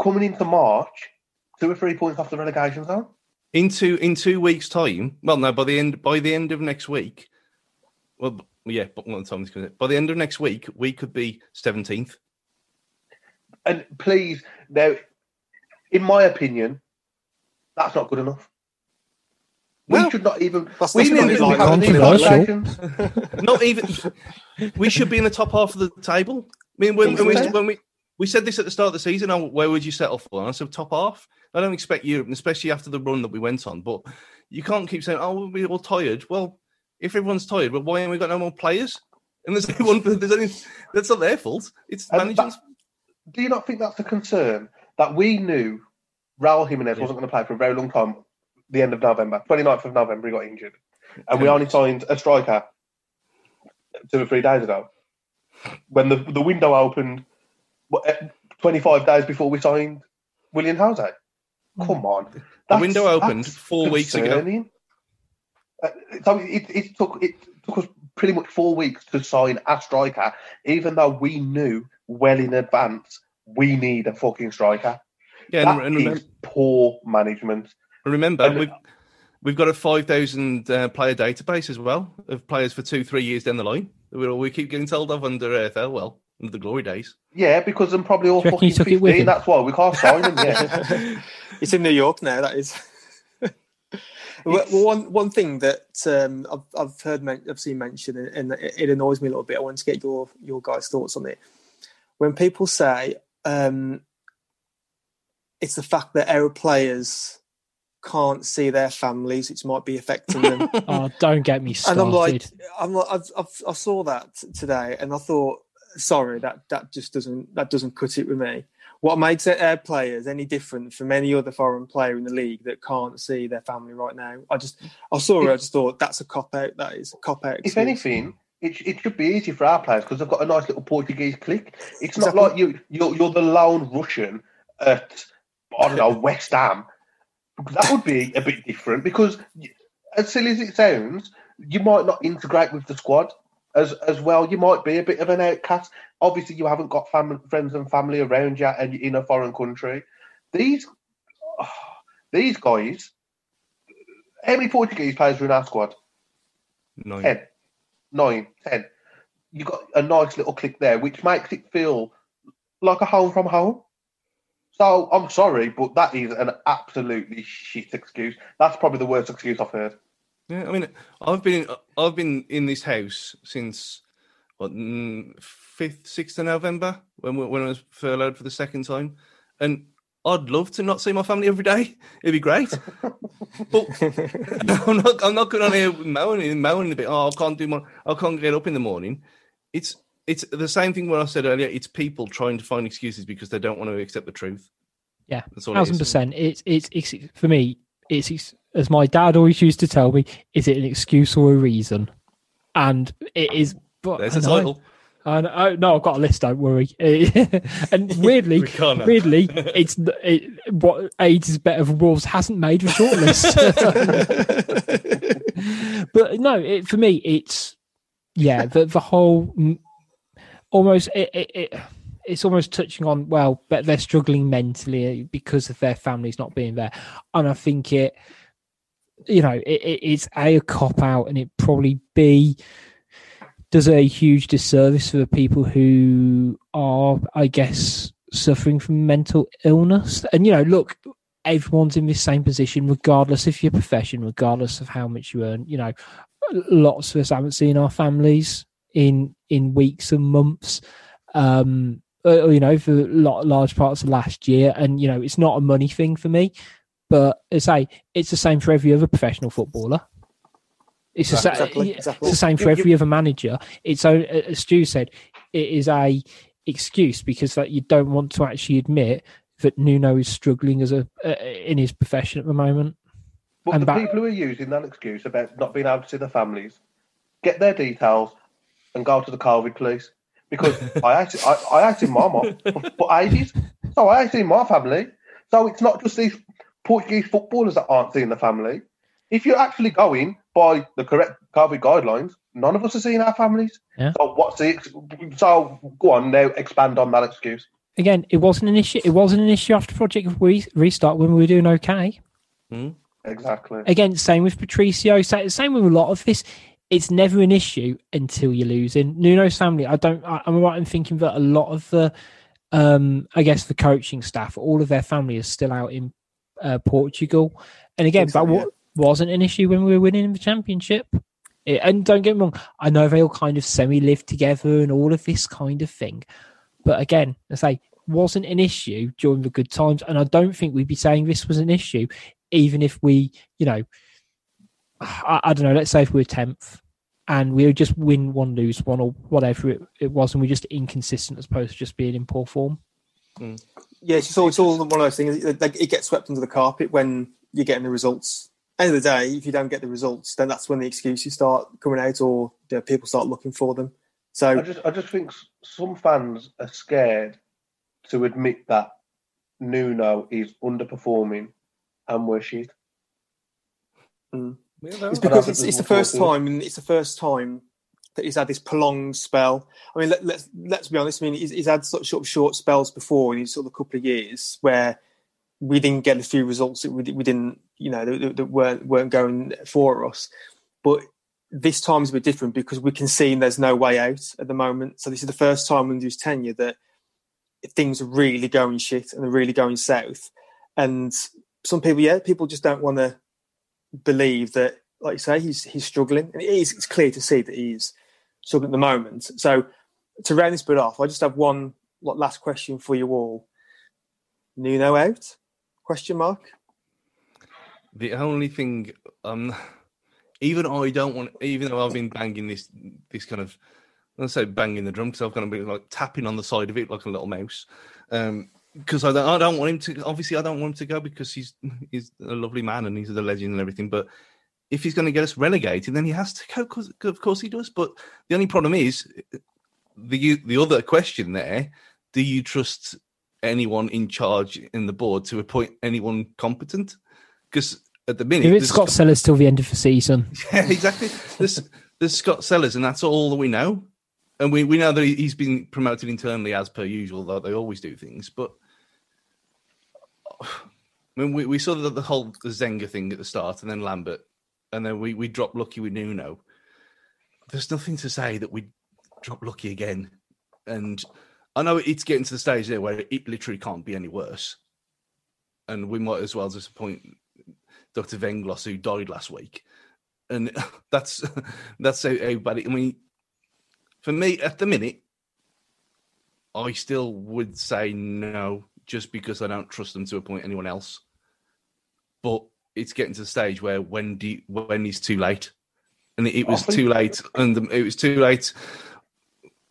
coming into March, two or three points off the relegation zone. Into in two weeks' time. Well, no, by the end by the end of next week. Well, yeah, but one time by the end of next week, we could be seventeenth. And please, now, in my opinion, that's not good enough. Well, we should not even. We not even controversial. not even. We should be in the top half of the table. I mean, when, when, we, when we we said this at the start of the season, oh, where would you settle for? And I said top half. I don't expect Europe, especially after the run that we went on. But you can't keep saying, "Oh, we're all tired." Well, if everyone's tired, well, why haven't we got no more players? And there's only one. There's only that's not their fault. It's managers. Do you not think that's a concern that we knew Raul Jimenez yeah. wasn't going to play for a very long time the end of November, 29th of November, he got injured. And we only signed a striker two or three days ago. When the, the window opened eh, 25 days before we signed Willian José. Come on. That's, the window opened four weeks ago. Uh, so it, it, took, it took us pretty much four weeks to sign a striker, even though we knew well in advance we need a fucking striker. Yeah, that and, and, is poor management. Remember, and, we've we've got a five thousand uh, player database as well of players for two, three years down the line. We we keep getting told of under AFL. Well, under the glory days. Yeah, because I'm probably all fucking fifteen. That's why we can't sign them yet. it's in New York now. That is. well, one one thing that um, I've I've heard I've seen mentioned and it, it, annoys me a little bit. I want to get your your guys' thoughts on it. When people say um, it's the fact that our players can't see their families, which might be affecting them. oh, don't get me started. And I'm like, I'm like, I've, I've, i saw that today, and I thought, sorry, that that just doesn't that doesn't cut it with me. What makes their uh, players any different from any other foreign player in the league that can't see their family right now? I just, I saw it, I just thought that's a cop out. That is a cop out. If anything, it, it should be easy for our players because they've got a nice little Portuguese click. It's not exactly. like you you're, you're the lone Russian at I don't know West Ham that would be a bit different because, as silly as it sounds, you might not integrate with the squad as as well. You might be a bit of an outcast. Obviously, you haven't got family, friends and family around you, and you're in a foreign country. These oh, these guys. How many Portuguese players are in our squad? Nine. Ten. Nine. Ten. You got a nice little click there, which makes it feel like a home from home. So I'm sorry, but that is an absolutely shit excuse. That's probably the worst excuse I've heard. Yeah, I mean, I've been I've been in this house since what fifth, sixth of November when when I was furloughed for the second time, and I'd love to not see my family every day. It'd be great, but I'm not. I'm not going on here moaning, moaning a bit. Oh, I can't do my. I can't get up in the morning. It's it's the same thing what I said earlier. It's people trying to find excuses because they don't want to accept the truth. Yeah, thousand percent. It's, it's it's for me. It's as my dad always used to tell me. Is it an excuse or a reason? And it is. But there's a title. And oh, no, I've got a list. Don't worry. and weirdly, weirdly, it's it, what AIDS is better for Wolves hasn't made a shortlist. but no, it, for me, it's yeah, the the whole almost it, it, it, it's almost touching on well, but they're struggling mentally because of their families not being there, and I think it, you know, it's a, a cop out, and it probably b does a huge disservice for the people who are, I guess, suffering from mental illness. And you know, look, everyone's in the same position, regardless of your profession, regardless of how much you earn. You know, lots of us haven't seen our families in in weeks and months. Um, uh, you know, for large parts of last year, and you know, it's not a money thing for me, but as I say, it's the same for every other professional footballer. It's, exactly, the, exactly. it's the same for every other manager. It's as Stu said, it is a excuse because that you don't want to actually admit that Nuno is struggling as a uh, in his profession at the moment. But And the back- people who are using that excuse about not being able to see their families, get their details and go to the COVID police. Because I actually, I, I actually my mom for, for ages, so I actually my family. So it's not just these Portuguese footballers that aren't seeing the family. If you're actually going by the correct COVID guidelines, none of us are seeing our families. Yeah. So what's the so go on now expand on that excuse. Again, it wasn't an issue. It wasn't an issue after Project Re- Restart when we were doing okay. Hmm? Exactly. Again, same with Patricio. Same with a lot of this. It's never an issue until you're losing. Nuno's family. I don't. I, I'm right in thinking that a lot of the, um, I guess the coaching staff, all of their family is still out in uh, Portugal. And again, Think so, that wasn't an issue when we were winning the championship. It- and don't get me wrong, I know they all kind of semi live together and all of this kind of thing. But again, I say wasn't an issue during the good times, and I don't think we'd be saying this was an issue, even if we, you know, I, I don't know. Let's say if we were tenth and we would just win one, lose one, or whatever it, it was, and we're just inconsistent as opposed to just being in poor form. Hmm. Yeah, it's all, it's all one of those things. It, it gets swept under the carpet when you're getting the results. End of the day, if you don't get the results, then that's when the excuses start coming out, or you know, people start looking for them. So I just I just think some fans are scared to admit that Nuno is underperforming and we're shit. Hmm. It's because it's, it's the first time, and it's the first time that he's had this prolonged spell. I mean, let, let's let's be honest. I mean, he's, he's had sort of short, spells before in his sort of couple of years where we didn't get a few results that we, we didn't, you know, that, that weren't weren't going for us. But this time is a bit different because we can see there's no way out at the moment. So this is the first time under his tenure that things are really going shit and they're really going south. And some people, yeah, people just don't want to believe that, like you say, he's he's struggling, and it is, it's clear to see that he's struggling at the moment. So to round this bit off, I just have one last question for you all. Nuno out? Question mark. The only thing, um, even I don't want, even though I've been banging this, this kind of, let's say banging the drum because I've kind of been like tapping on the side of it like a little mouse. Um, because I don't, I don't want him to. Obviously, I don't want him to go because he's he's a lovely man and he's a legend and everything. But if he's going to get us relegated, then he has to go. Cause, of course, he does. But the only problem is eh, the the other question there: Do you trust anyone in charge in the board to appoint anyone competent? Because at the minute, it's Scott Sellars till the end of the season, yeah, exactly. There's, there's Scott Sellars, and that's all that we know. And we, we know that he's been promoted internally as per usual, though they always do things. But I mean, we, we saw the, the whole Zenga thing at the start, and then Lambert, and then we, we dropped Lucky with Nuno. There's nothing to say that we drop Lucky again. And I know it's getting to the stage there where it literally can't be any worse. And we might as well just appoint Dr. Venglos, who died last week and that's that's how, how bad it. I mean, for me at the minute, I still would say no, just because I don't trust them to appoint anyone else. But it's getting to the stage where when do you, when is too late, and it, it was Often- too late, and the, it was too late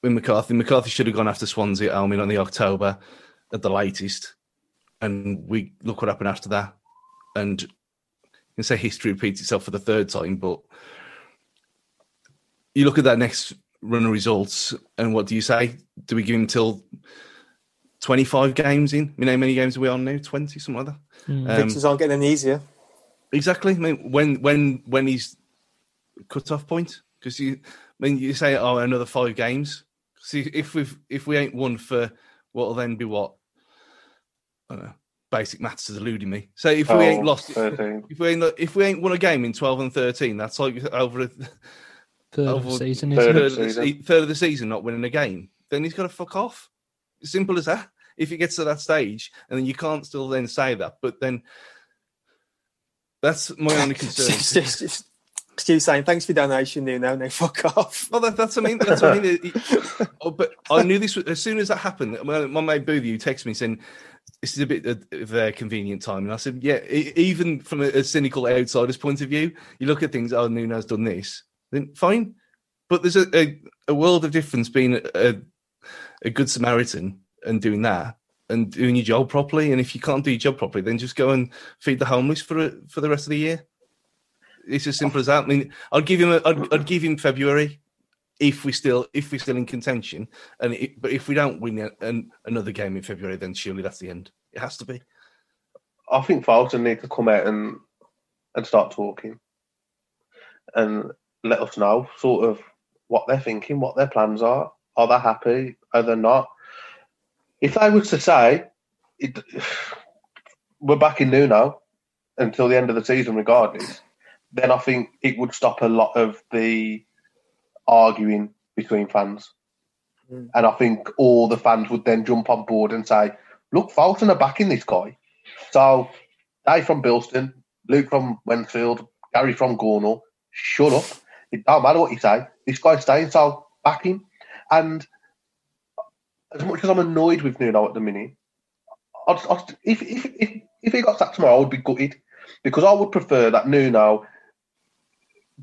with McCarthy. McCarthy should have gone after Swansea at Albion on the October at the latest, and we look what happened after that, and can say history repeats itself for the third time, but you look at that next run of results, and what do you say? Do we give him till 25 games in? You know, how many games are we on now? 20, something like that? Um, Fixtures aren't getting any easier. exactly. I mean, when when when he's cut off point? Because you, I mean, you say, oh, another five games. See, if we've if we ain't won for what will then be what? I don't know. Basic maths is eluding me. So if we ain't Oh, lost, 13. if we ain't if we ain't won a game in twelve and thirteen, that's like over a third of the season, third isn't third it? of, the, season. third of the season not winning a game. Then he's got to fuck off. Simple as that. If he gets to that stage, and then you can't still then say that, but then that's my only concern. Stu saying, thanks for your donation, Nuno. No, fuck off. Well, that, that's what I mean. That's what I mean. It- it- oh, but I knew this was, as soon as that happened. My, my mate Boothie, you texted me saying this is a bit of a convenient time, and I said, yeah. Even from a, a cynical outsider's point of view, you look at things. Oh, Nuno's done this. Then fine, but there's a, a, a world of difference being a, a a good Samaritan and doing that and doing your job properly. And if you can't do your job properly, then just go and feed the homeless for for the rest of the year. It's as simple as that. I mean, I'd give him a, I'd, I'd give him February if we still if we're still in contention. And it, but if we don't win an, another game in February, then surely that's the end. It has to be. I think Fosun need to come out and and start talking and let us know sort of what they're thinking, what their plans are. Are they happy? Are they not? If I was to say, it, we're back in Nuno until the end of the season, regardless, then I think it would stop a lot of the arguing between fans. Mm. And I think all the fans would then jump on board and say, look, Fosun are backing this guy. So, Dave from Bilston, Luke from Wednesfield, Gary from Gornal, shut up. It don't matter what you say. This guy's staying, so back him. And as much as I'm annoyed with Nuno at the minute, I'd, I'd, if, if, if, if he got sacked tomorrow, I would be gutted because I would prefer that Nuno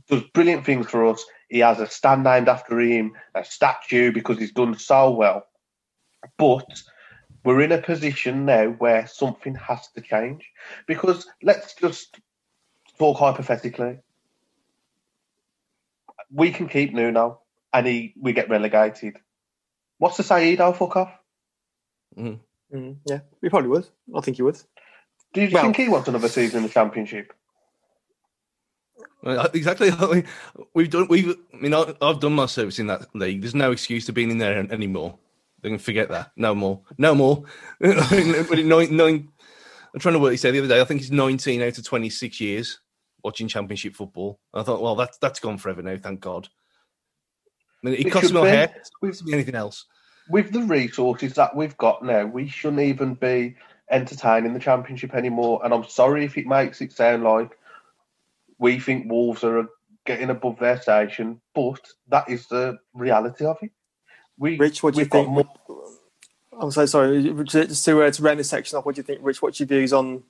does brilliant things for us. He has a stand named after him, a statue because he's done so well. But we're in a position now where something has to change because let's just talk hypothetically we can keep Nuno and he we get relegated. What's to say he'd fuck off? Mm. Mm, yeah, we probably would. I think he would. Do you well, think he wants another season in the championship? Exactly. We've done. We've. I mean, I've done my service in that league. There's no excuse to being in there anymore. They can forget that. No more. No more. nine, nine, I'm trying to work. He said the other day. I think he's 19 out of 26 years watching Championship football. I thought, well, that's that's gone forever now. Thank God. I mean, it, it costs me my hair. It be anything else. With the resources that we've got now, we shouldn't even be entertaining the Championship anymore. And I'm sorry if it makes it sound like we think Wolves are getting above their station, but that is the reality of it. We, Rich, what do you think? More... I'm so sorry. Just to, uh, to round this section off, what do you think, Rich? What's your views on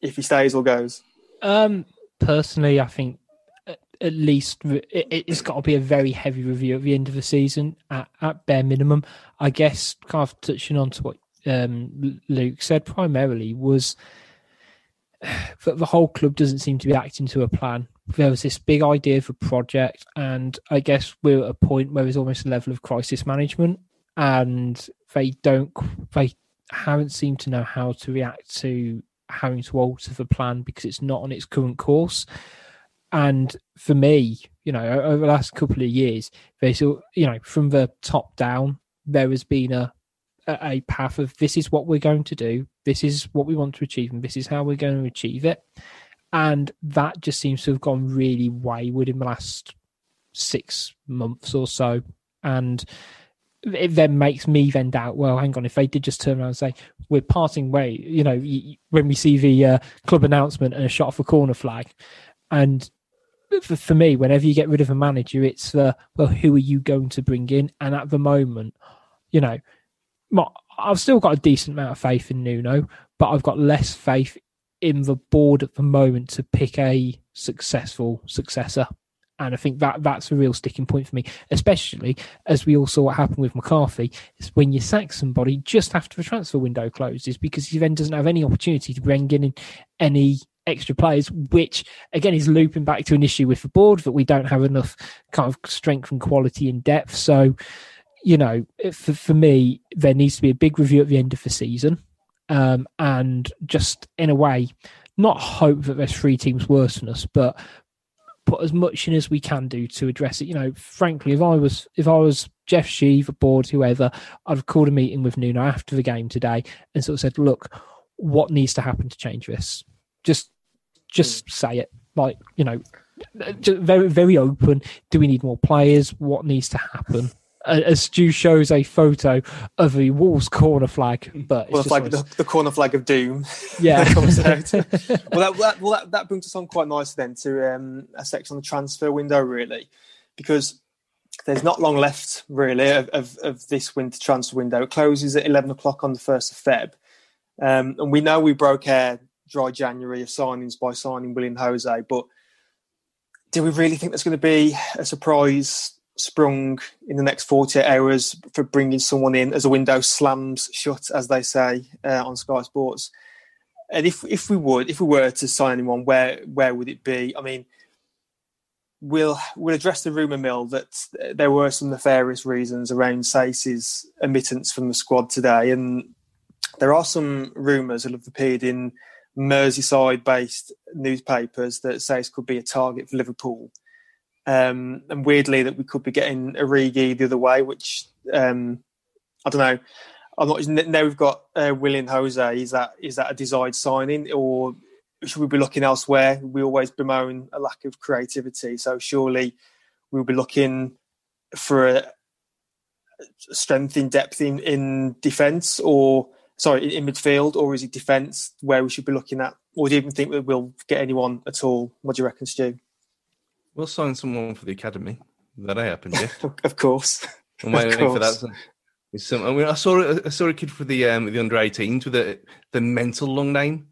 if he stays or goes? Um, personally, I think at least it, has got to be a very heavy review at the end of the season at, at bare minimum. I guess kind of touching on to what um, Luke said primarily was that the whole club doesn't seem to be acting to a plan. There was this big idea for project, and I guess we're at a point where there's almost a level of crisis management, and they don't, they haven't seemed to know how to react to having to alter the plan because it's not on its current course. And for me, you know, over the last couple of years, there's you know, from the top down, there has been a a path of this is what we're going to do, this is what we want to achieve, and this is how we're going to achieve it. And that just seems to have gone really wayward in the last six months or so. And it then makes me then doubt. Well, hang on, if they did just turn around and say we're parting way, you know, when we see the uh, club announcement and a shot for corner flag, and for, for, me, whenever you get rid of a manager, it's the well, who are you going to bring in? And at the moment, you know, I've still got a decent amount of faith in Nuno, but I've got less faith in the board at the moment to pick a successful successor. And I think that that's a real sticking point for me, especially as we all saw what happened with McCarthy. When you sack somebody just after the transfer window closes because he then doesn't have any opportunity to bring in any extra players, which again is looping back to an issue with the board that we don't have enough kind of strength and quality in depth. So, you know, for, for me, there needs to be a big review at the end of the season. Um, and just in a way, not hope that there's three teams worse than us, but put as much in as we can do to address it. You know, frankly, if I was if I was Jeff Shi, the board, whoever, I'd have called a meeting with Nuno after the game today and sort of said, "Look, what needs to happen to change this? Just, just mm. say it. Like, you know, just very, very open. Do we need more players? What needs to happen?" as Stu shows a photo of the Wolves corner flag, but well, like the, the, corner flag of doom. Yeah, that comes out. well, that, that, well, that, that brings us on quite nicely then to um, a section on the transfer window, really, because there's not long left really of, of, of, this winter transfer window. It closes at 11 o'clock on the 1st of Feb. Um, and we know we broke our dry January of signings by signing Willian José, but do we really think there's going to be a surprise sprung in the next 48 hours for bringing someone in as a window slams shut, as they say uh, on Sky Sports. And if if we would, if we were to sign anyone, where where would it be? I mean, we'll we'll address the rumor mill that there were some nefarious reasons around Saïss's admittance from the squad today, and there are some rumours that have appeared in Merseyside-based newspapers that Saïss could be a target for Liverpool. Um, and weirdly, that we could be getting Origi the other way, which um, I don't know. I'm not. Now we've got uh, Willian Jose. Is that is that a desired signing, or should we be looking elsewhere? We always bemoan a lack of creativity, so surely we'll be looking for a strength in depth in, in defence, or sorry, in, in midfield, or is it defence where we should be looking at? Or do you even think that we'll get anyone at all? What do you reckon, Stu? We'll sign someone for the academy. That I happened yet. of course. I'm waiting for that. Some, I mean, I saw I saw a kid for the um, the under 18s with a the mental long name,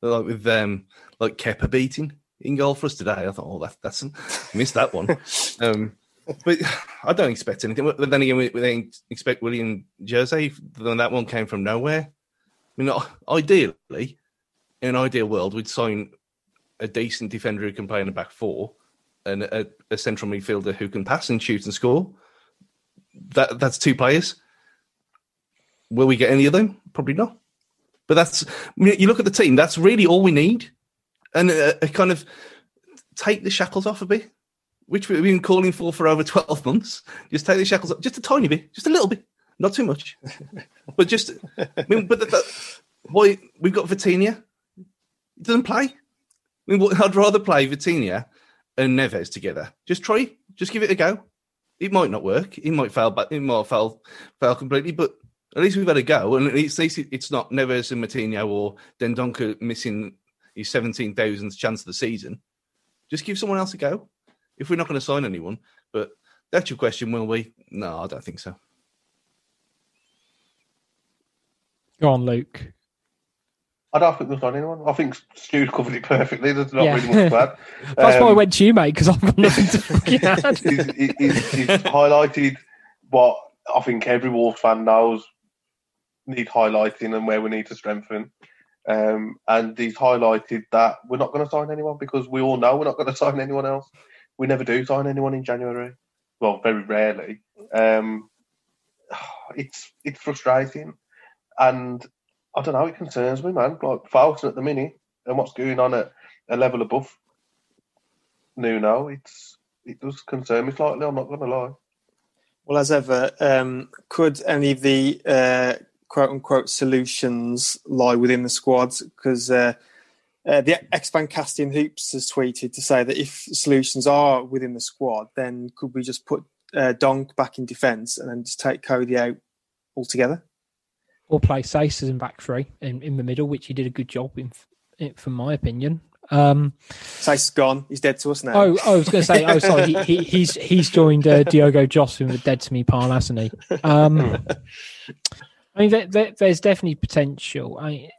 like with um like Kepa beating in goal for us today. I thought, oh, that, that's missed that one. um, but I don't expect anything. But then again, we, we expect Willian Jose. Then that one came from nowhere. I mean, ideally, in an ideal world, we'd sign a decent defender who can play in the back four and a, a, central midfielder who can pass and shoot and score. That that's two players. Will we get any of them? Probably not. But that's you look at the team. That's really all we need, and a, a kind of take the shackles off a bit, which we've been calling for for over twelve months. Just take the shackles off, just a tiny bit, just a little bit, not too much, but just. I mean, but the, the, why we've got Vitinha. He doesn't play. I mean, I'd rather play Vitinha and Neves together. Just try, just give it a go. It might not work. It might fail, but it might fail, fail completely. But at least we've had a go, and at least it's not Neves and Moutinho or Dendoncker missing his seventeen thousandth chance of the season. Just give someone else a go. If we're not going to sign anyone, but that's your question, will we? No, I don't think so. Go on, Luke. I don't think there's not anyone. I think Stu covered it perfectly. There's not yeah. really much to add. That's um, why I um, went to you, mate, because I've got nothing to fucking add. he's, he's, he's highlighted what I think every Wolves fan knows need highlighting and where we need to strengthen. Um, and he's highlighted that we're not going to sign anyone because we all know we're not going to sign anyone else. We never do sign anyone in January. Well, very rarely. Um, it's it's frustrating, and I don't know. It concerns me, man. Like Fosun at the minute and what's going on at a level above Nuno, it's it does concern me slightly. I'm not going to lie. Well, as ever, um, could any of the uh, quote unquote solutions lie within the squads? Because uh, uh, the ex Casting Hoops has tweeted to say that if solutions are within the squad, then could we just put uh, Donk back in defence and then just take Coady out altogether? or play Saïss in back three in, in the middle, which he did a good job in, in from my opinion. Um, Saïss gone. He's dead to us now. Oh, I was going to say. Oh, sorry. He, he, he's he's joined uh, Diogo Jota with dead to me pile, hasn't he? Um, I mean, there, there, there's definitely potential. I,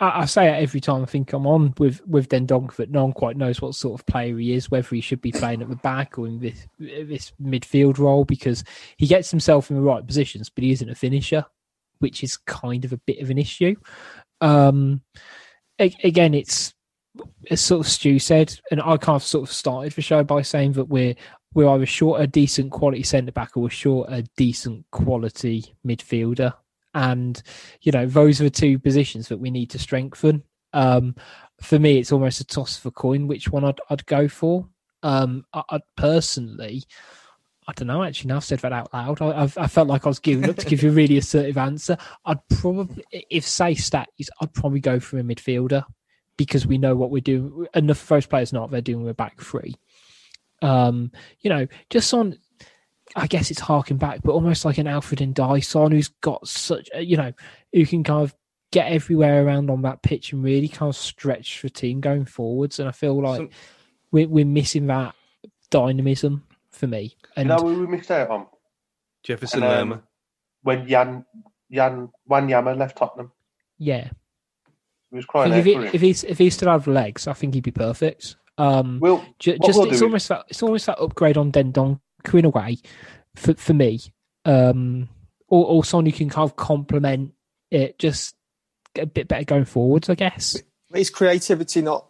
I, say it every time I think I'm on with with Dendoncker that no one quite knows what sort of player he is, whether he should be playing at the back or in this this midfield role, because he gets himself in the right positions, but he isn't a finisher which is kind of a bit of an issue. Um, again, it's as sort of Stu said, and I kind of sort of started the show by saying that we're we're either short a decent quality centre back or we're short a decent quality midfielder. And, you know, those are the two positions that we need to strengthen. Um, for me, it's almost a toss of a coin which one I'd, I'd go for. Um, I, I'd personally, I don't know. Actually, now I've said that out loud. I, I, felt like I was giving up to give you a really assertive answer. I'd probably, if say stats, I'd probably go for a midfielder because we know what we're doing. Enough those players not they're doing with back three. Um, you know, just on. I guess it's harking back, but almost like an Alfred N'Diaye who's got such, you know, who can kind of get everywhere around on that pitch and really kind of stretch the team going forwards. And I feel like so, we're, we're missing that dynamism for me. And you know we missed out on? Jefferson and, um, Lerma. When Jan Jan Wanyama left Tottenham. Yeah. He was crying if, he, if he's if he still have legs, I think he'd be perfect. Um, well, ju- just it's almost that it's almost that upgrade on Dendoncker in a way for for me, um, or, or someone who can kind of complement it, just get a bit better going forwards, I guess. Is creativity not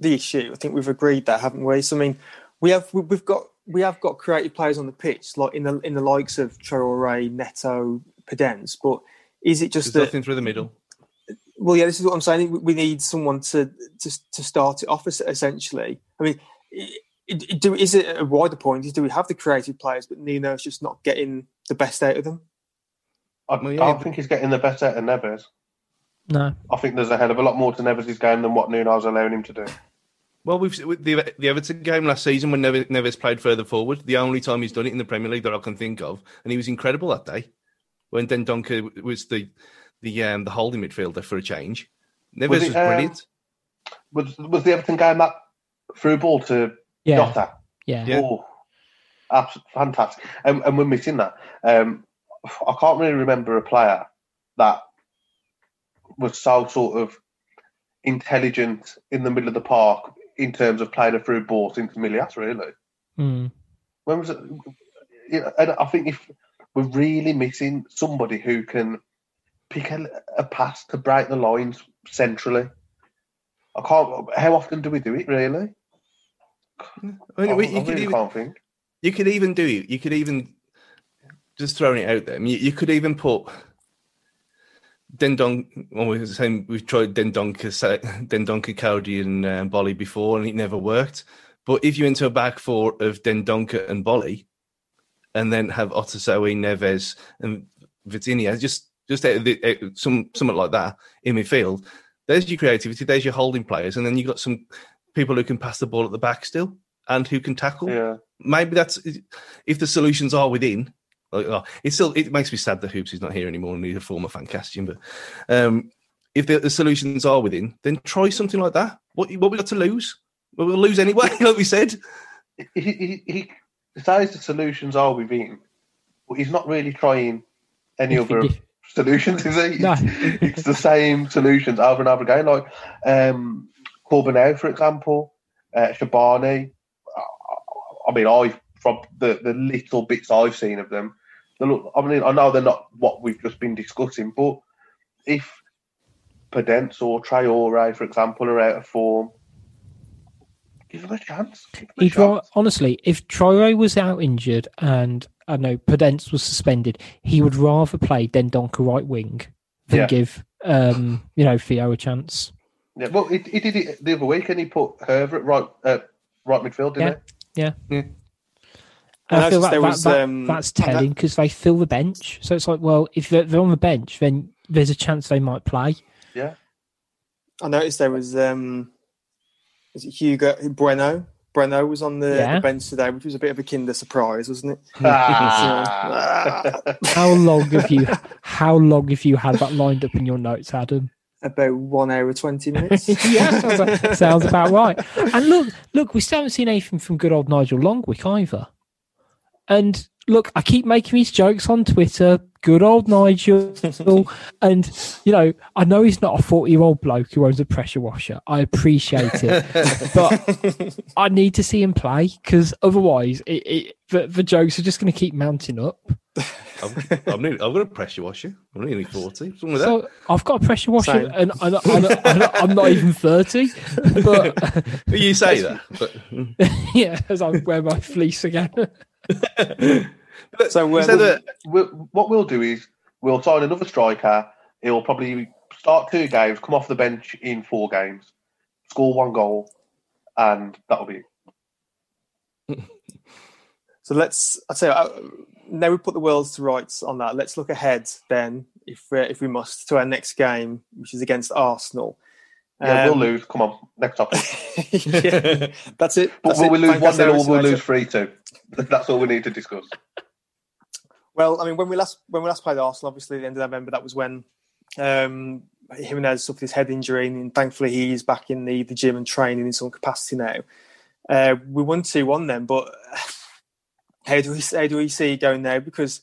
the issue? I think we've agreed that, haven't we? So I mean, we have we've got we have got creative players on the pitch, like in the in the likes of Traore, Neto, Podence, but is it just There's that? nothing through the middle. Well, yeah, this is what I'm saying. We- We need someone to to, to start it off es- essentially. I mean, i- i- do is it a wider point? Is do we have the creative players, but Nuno's just not getting the best out of them? I Well, yeah, don't think he's getting the best out of Neves. No, I think there's a hell of a lot more to Neves' game than what Nuno's allowing him to do. Well, we've with the the Everton game last season when Neves, Neves played further forward. The only time he's done it in the Premier League that I can think of, and he was incredible that day when Dendoncker was the the um, the holding midfielder for a change. Neves Was was, it, um, brilliant. Was was the Everton game that through ball to yeah, Jota? yeah, Yeah. Oh, absolutely fantastic. And, and we're missing that. Um, I can't really remember a player that was so sort of intelligent in the middle of the park in terms of playing a through ball since Milijas, really. Mm. When was it? You know, and I think if we're really missing somebody who can pick a, a pass to break the lines centrally. I can't. How often do we do it? Really? I mean, I, we- I you, could really even, can't think. you could even do. You could even just throwing it out there. I mean, you, you could even put Dendon. Well, we were saying we've tried Dendoncker, Dendoncker, Coady, and um, Boly before, and it never worked. But if you enter a back four of Dendoncker and Boly, and then have Otasowie, Neves, and Vitinha, just just out the, out- some something like that in midfield. There's your creativity. There's your holding players, and then you've got some people who can pass the ball at the back still and who can tackle Yeah. maybe that's if the solutions are within. Like, oh, it still it makes me sad that Hoops is not here anymore and he's a former Fancastian. But um, if the, the solutions are within, then try something like that. What what we got to lose? Well, we'll lose anyway, like we said. he, he, he says the solutions are within, but he's not really trying any other solutions, is he? No. it's the same solutions over and over again. Like um, Corbeanu, for example, uh, Shabani. I mean, I from the, the little bits I've seen of them, they look. I mean, I know they're not what we've just been discussing, but if Podence or Traore, for example, are out of form, give them a chance. Them a He'd ra- honestly, if Traore was out injured and I know Podence was suspended, he would rather play Dendoncker right wing than Yeah. give um, you know Theo a chance. Yeah, well, he, he did it the other week, and he put Hoever at right uh, right midfield, didn't Yeah. he? And I I feel noticed that, there that- was, that- um, that's telling because they fill the bench. So it's like, well, if they're, they're on the bench, then there's a chance they might play. Yeah. I noticed there was um, is it Hugo Bueno? Bueno was on the, Yeah. the bench today, which was a bit of a kinder surprise, wasn't it? Ah. How long have you? How long have you had that lined up in your notes, Adam? About one hour twenty minutes. yeah, sounds, like- sounds about right. And look, look, we still haven't seen anything from good old Nigel Lonwijk either. And look, I keep making these jokes on Twitter. Good old Nigel, and you know, I know he's not a forty-year-old bloke who owns a pressure washer. I appreciate it, but I need to see him play because otherwise, it, it, the, the jokes are just going to keep mounting up. I'm, I'm, nearly, I've got a pressure washer. I'm nearly 40. Something that. So I've got a pressure washer, Same. and I, I, I, I'm not even thirty, but. you say that. But, yeah, as I wear my fleece again. but So, you said that We'll, what we'll do is we'll sign another striker. He'll probably start two games, come off the bench in four games, score one goal, and that'll be it. So let's. I tell you, uh, now we put the world to rights on that. Let's look ahead then, if we if we must, to our next game, which is against Arsenal. Yeah, Um, we'll lose. Come on, next topic. yeah, that's it. But That's will it. we lose Thank one us, nil or Eric we'll Slater. lose three two? That's all we need to discuss. Well, I mean, when we last when we last played Arsenal, obviously at the end of November, that was when um, Jimenez suffered his head injury, and thankfully he's back in the, the gym and training in some capacity now. Uh, we won two one then, but how do we how do we see it going now? Because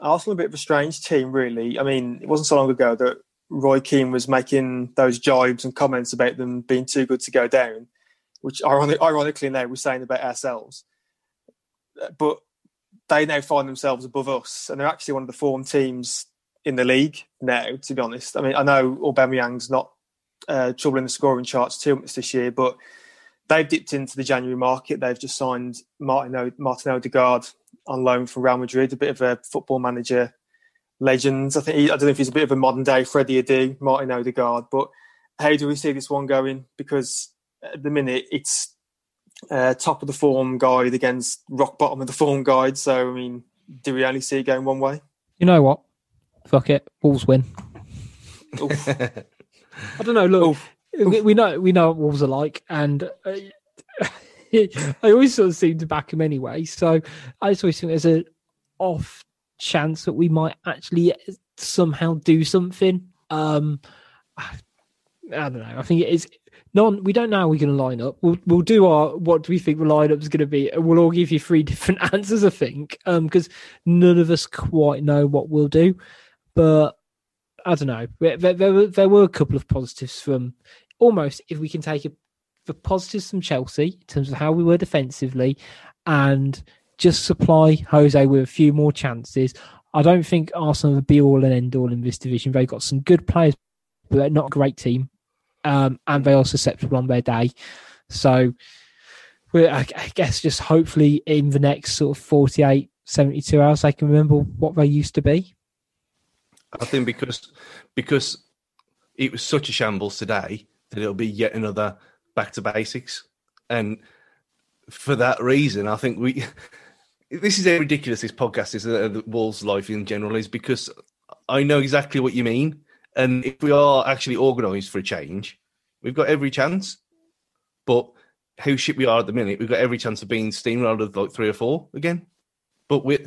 Arsenal are a bit of a strange team, really. I mean, it wasn't so long ago that Roy Keane was making those jibes and comments about them being too good to go down, which ironic, ironically now we're saying about ourselves. but they now find themselves above us, and they're actually one of the form teams in the league now. To be honest, I mean, I know Aubameyang's not uh, troubling the scoring charts too much this year, but they've dipped into the January market. They've just signed Martin, o- Martin Odegaard on loan from Real Madrid, a bit of a football manager legend. I think he, I don't know if he's a bit of a modern day Freddie Adu, Martin Odegaard, but how do we see this one going? Because at the minute it's uh, top of the form guide against rock bottom of the form guide. So I mean, do we only see it going one way? You know what? Fuck it, Wolves win. I don't know. Look, we, we know we know what Wolves are like, and uh, I always sort of seem to back him anyway. So I just always think there's a off chance that we might actually somehow do something. Um, I, I don't know. I think it is. Non, we don't know how we're going to line up. We'll we'll do our what do we think the lineup is going to be. and We'll all give you three different answers, I think, um, because none of us quite know what we'll do. But I don't know. There, there, were there were a couple of positives from almost if we can take a, the positives from Chelsea in terms of how we were defensively, and just supply Jose with a few more chances. I don't think Arsenal will be all and end all in this division. They've got some good players, but they're not a great team, um, and they are susceptible on their day. So, I guess just hopefully in the next sort of 48, 72 hours, they can remember what they used to be. I think because because it was such a shambles today that it'll be yet another back to basics, and for that reason, I think we. This is how ridiculous this podcast is. Uh, the Wolves' life in general is because I know exactly what you mean, and if we are actually organised for a change, we've got every chance. But how shit we are at the minute, we've got every chance of being steamrolled like three or four again. But we,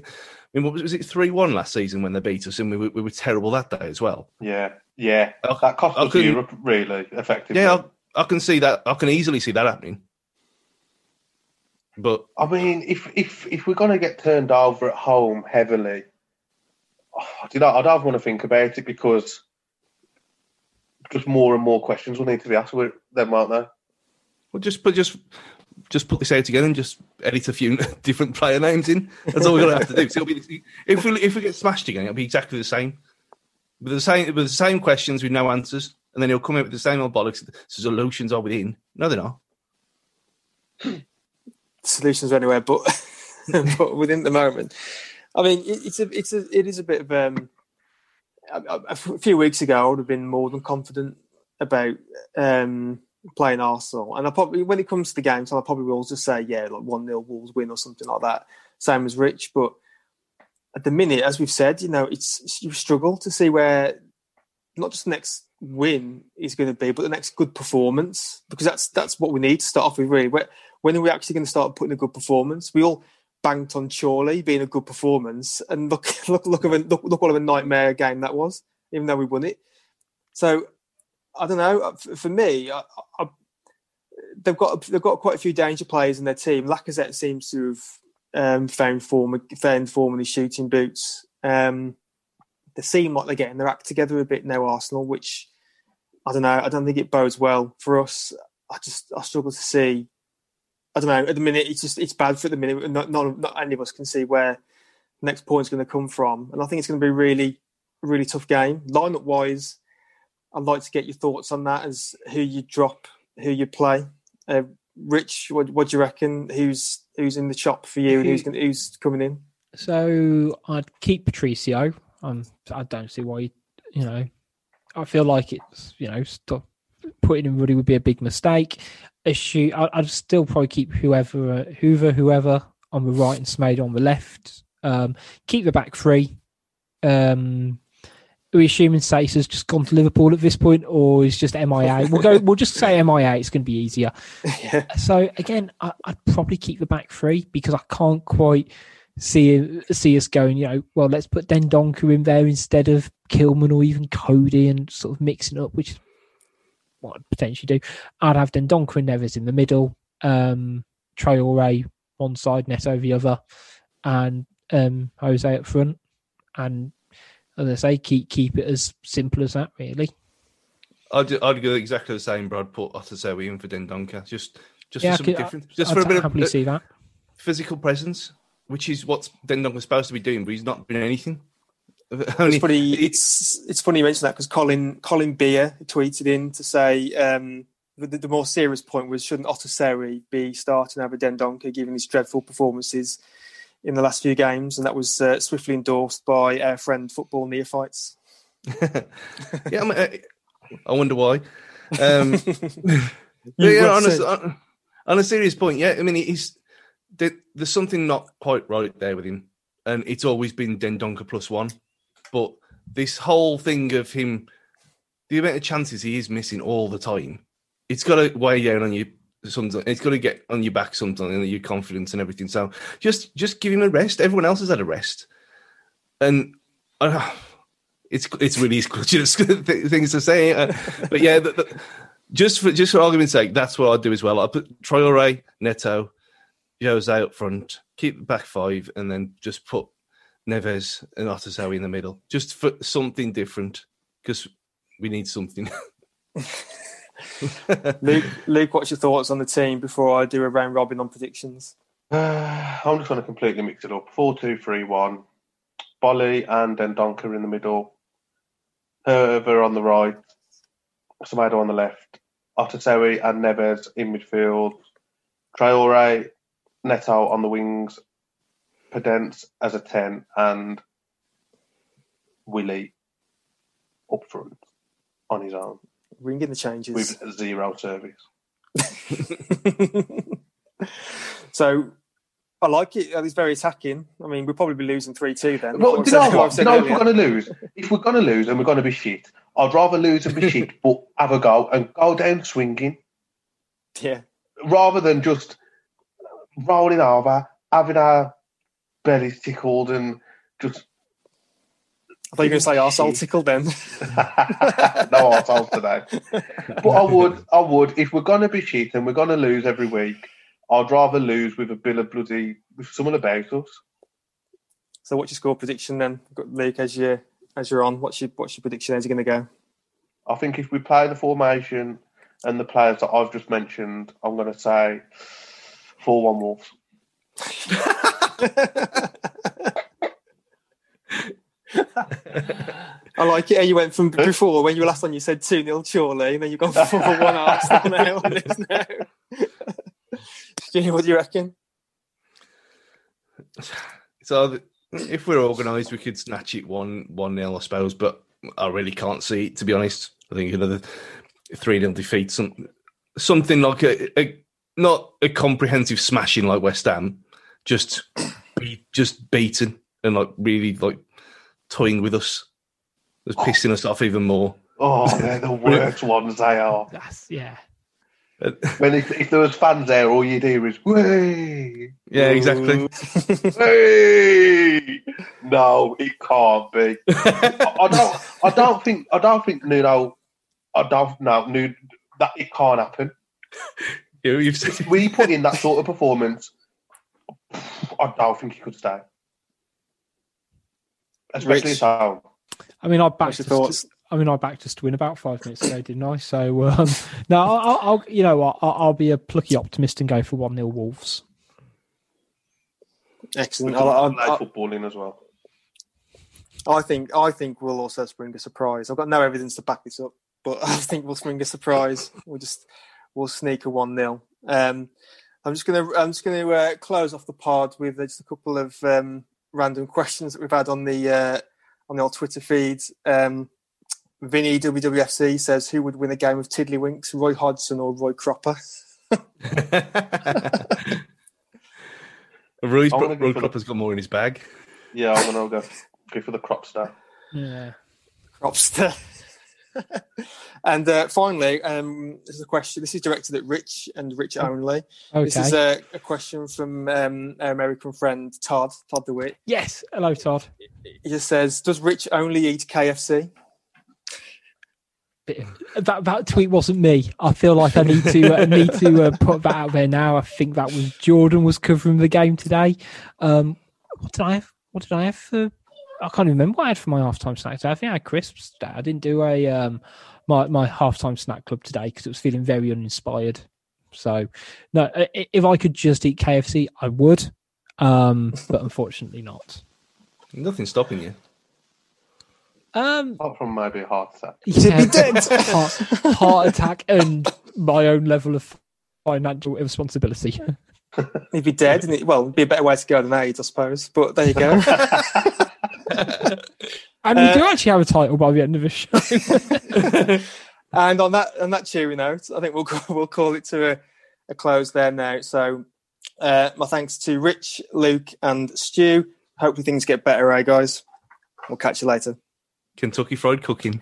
I mean, what was, was it three one last season when they beat us, and we, were- we were terrible that day as well. Yeah, yeah. I- That cost us Europe really effectively. Yeah, I, I can see that. I can easily see that happening. But I mean, if if if we're gonna get turned over at home heavily, oh, you know, I don't want to think about it because just more and more questions will need to be asked with them, won't there? Well, just put just just put this out again and just edit a few different player names in. That's all we're gonna have to do. So be, if we if we get smashed again, it'll be exactly the same. With the same with the same questions with no answers, and then he'll come out with the same old bollocks. Solutions are within. No, they're not. solutions are anywhere but but within the moment. I mean, it's a it's a it is a bit of um. A- a few weeks ago, I would have been more than confident about um playing Arsenal, and I probably when it comes to the games, I probably will just say yeah, like one 0 Wolves win or something like that. Same as Rich, but at the minute, as we've said, you know, it's you struggle to see where not just the next win is going to be, but the next good performance because that's that's what we need to start off with. Really, Where, when are we actually going to start putting a good performance? We all banked on Chorley being a good performance, and look, look, look, of a, look, look what a nightmare game that was, even though we won it. So I don't know. For, for me, I, I, they've got they've got quite a few danger players in their team. Lacazette seems to have um, found form, found form in his shooting boots. Um, they seem like they're getting their act together a bit now, Arsenal, which I don't know. I don't think it bodes well for us. I just I struggle to see. I don't know. At the minute, it's just it's bad for the minute. Not not, not any of us can see where next point's going to come from, and I think it's going to be really really tough game. Lineup wise, I'd like to get your thoughts on that as who you drop, who you play. Uh, Rich, what, what do you reckon? Who's who's in the chop for you, and who's gonna, who's coming in? So I'd keep Patricio. Um, I don't see why. You, you know, I feel like it's you know stop putting him Ruddy would be a big mistake. Issue. I, I'd still probably keep whoever, uh, Hoever, whoever on the right and Semedo on the left. Um, keep the back three. Um, are we assuming Saïss has just gone to Liverpool at this point, or is just MIA? We'll go. We'll just say MIA. It's going to be easier. yeah. So again, I, I'd probably keep the back three because I can't quite see see us going. You know, well, let's put Dendoncker in there instead of Kilman or even Coady and sort of mixing up, which is what I'd potentially do. I'd have Dendoncker and Neves in the middle, um, Traore one side, Neto the other, and um, Jose up front. And as I say, keep keep it as simple as that, really. I'd I'd go exactly the same, bro. I'd put Otasowie in for Dendoncker. Just just Yeah, for something different. Just I'd for a bit happily of see that. physical presence. which is what Dendonk was supposed to be doing, but he's not doing anything. It's funny. It's it's funny you mention that because Colin Colin Beer tweeted in to say um, the, the, more serious point was shouldn't Otasowie be starting over Dendoncker given his dreadful performances in the last few games, and that was uh, swiftly endorsed by our friend football neophytes. yeah, I, mean, I, wonder why. Um, yeah, on a, on, on a, serious point, yeah, I mean, he's there's something not quite right there with him, and it's always been Dendoncker plus one. But this whole thing of him, the amount of chances he is missing all the time, it's got to weigh down on you. It's got to get on your back sometimes, and your confidence and everything. So just just give him a rest. Everyone else has had a rest, and uh, it's it's really clutching things to say. Uh, but yeah, the, the, just for just for argument's sake, that's what I'd do as well. I put Traore, Neto, Jose out front, keep the back five, and then just put Neves and Otasowie in the middle, just for something different, because we need something. Luke, Luke, what's your thoughts on the team before I do a round robin on predictions? Uh, I'm just going to completely mix it up. Four, two, three, one. Boly and Dendoncker in the middle. Hoever on the right. Semedo on the left. Otasowie and Neves in midfield. Traore, Neto on the wings. Podence as a 10 and Willie up front on his own. Ringing the changes. With zero service. so I like it. Uh, it's very attacking. I mean, we'll probably be losing 3 2 then. Well, do you know what? You know, if we're going to lose, if we're going to lose and we're going to be shit, I'd rather lose and be shit, but have a go and go down swinging. Yeah. Rather than just rolling over, having our belly's tickled and just. I thought you were going to say arsehole tickled then. no arsehole today. But I would, I would, if we're going to be shit and we're going to lose every week, I'd rather lose with a bill of bloody, with someone about us. So what's your score prediction then, Luke, as, you, as you're on? What's your, what's your prediction? How's it going to go? I think if we play the formation and the players that I've just mentioned, I'm going to say 4 1 Wolves. I like it you went from before when you were last on you said 2 0 Chorley and then you've gone 4 1 Arsenal now on this now. Jimmy, what do you reckon? So if we're organised, we could snatch it 1 1 0, I suppose, but I really can't see it, to be honest. I think another 3 0 defeat, some, something like a, a, not a comprehensive smashing like West Ham, just be just beaten and like really like toying with us, just oh. pissing us off even more. Oh, they're the worst ones. They are. That's yeah. when if, if, there was fans there, all you'd hear is "way." Yeah, exactly. hey! No, it can't be. I, I, don't. I don't think. I don't think Nuno. I don't know. Nuno, that it can't happen. You, you've said... we put in that sort of performance I don't think he could stay, especially Rich. at home. I mean, I backed us. I mean, I backed us to win about five minutes ago, didn't I? So um, no, I'll, I'll, you know, I'll, I'll be a plucky optimist and go for one 0 Wolves. Excellent. I'll, I'll, I'll footballing as well. I think I think we'll also spring a surprise. I've got no evidence to back this up, but I think we'll spring a surprise. We'll just we'll sneak a one 0 um, I'm just gonna I'm just gonna uh, close off the pod with just a couple of um, random questions that we've had on the uh, on the old Twitter feeds. Um, Vinny WWFC says, "Who would win a game of Tiddlywinks, Roy Hodgson or Roy Cropper?" Roy, Roy Cropper's got more in his bag. Yeah, I'm gonna go go for the Cropster. Yeah, Cropster. and uh, finally, um, this is a question. This is directed at Rich and Rich only. Okay. This is a, a question from um, our American friend Todd, Todd DeWitt. Yes. Hello, Todd. He just says, "Does Rich only eat KFC?" That that tweet wasn't me. I feel like I need to uh, need to uh, put that out there now. I think that was Jordan was covering the game today. Um, what did I have? What did I have for I can't even remember what I had for my halftime snack. I think I had crisps. I didn't do a um, my my halftime snack club today because it was feeling very uninspired. So, no, if I could just eat KFC, I would. um, but unfortunately not. Nothing stopping you. Um, Apart from maybe a heart attack. yeah, heart, heart attack and my own level of financial irresponsibility. He'd be dead, and it, well, it'd be a better way to go than AIDS, I suppose. But there you go. And we do actually have a title by the end of the show. and on that on that cheery note, I think we'll call, we'll call it to a, a close there now. So, uh, my thanks to Rich, Luke, and Stu. Hopefully things get better, eh, guys? We'll catch you later. Kentucky Fried Cooking.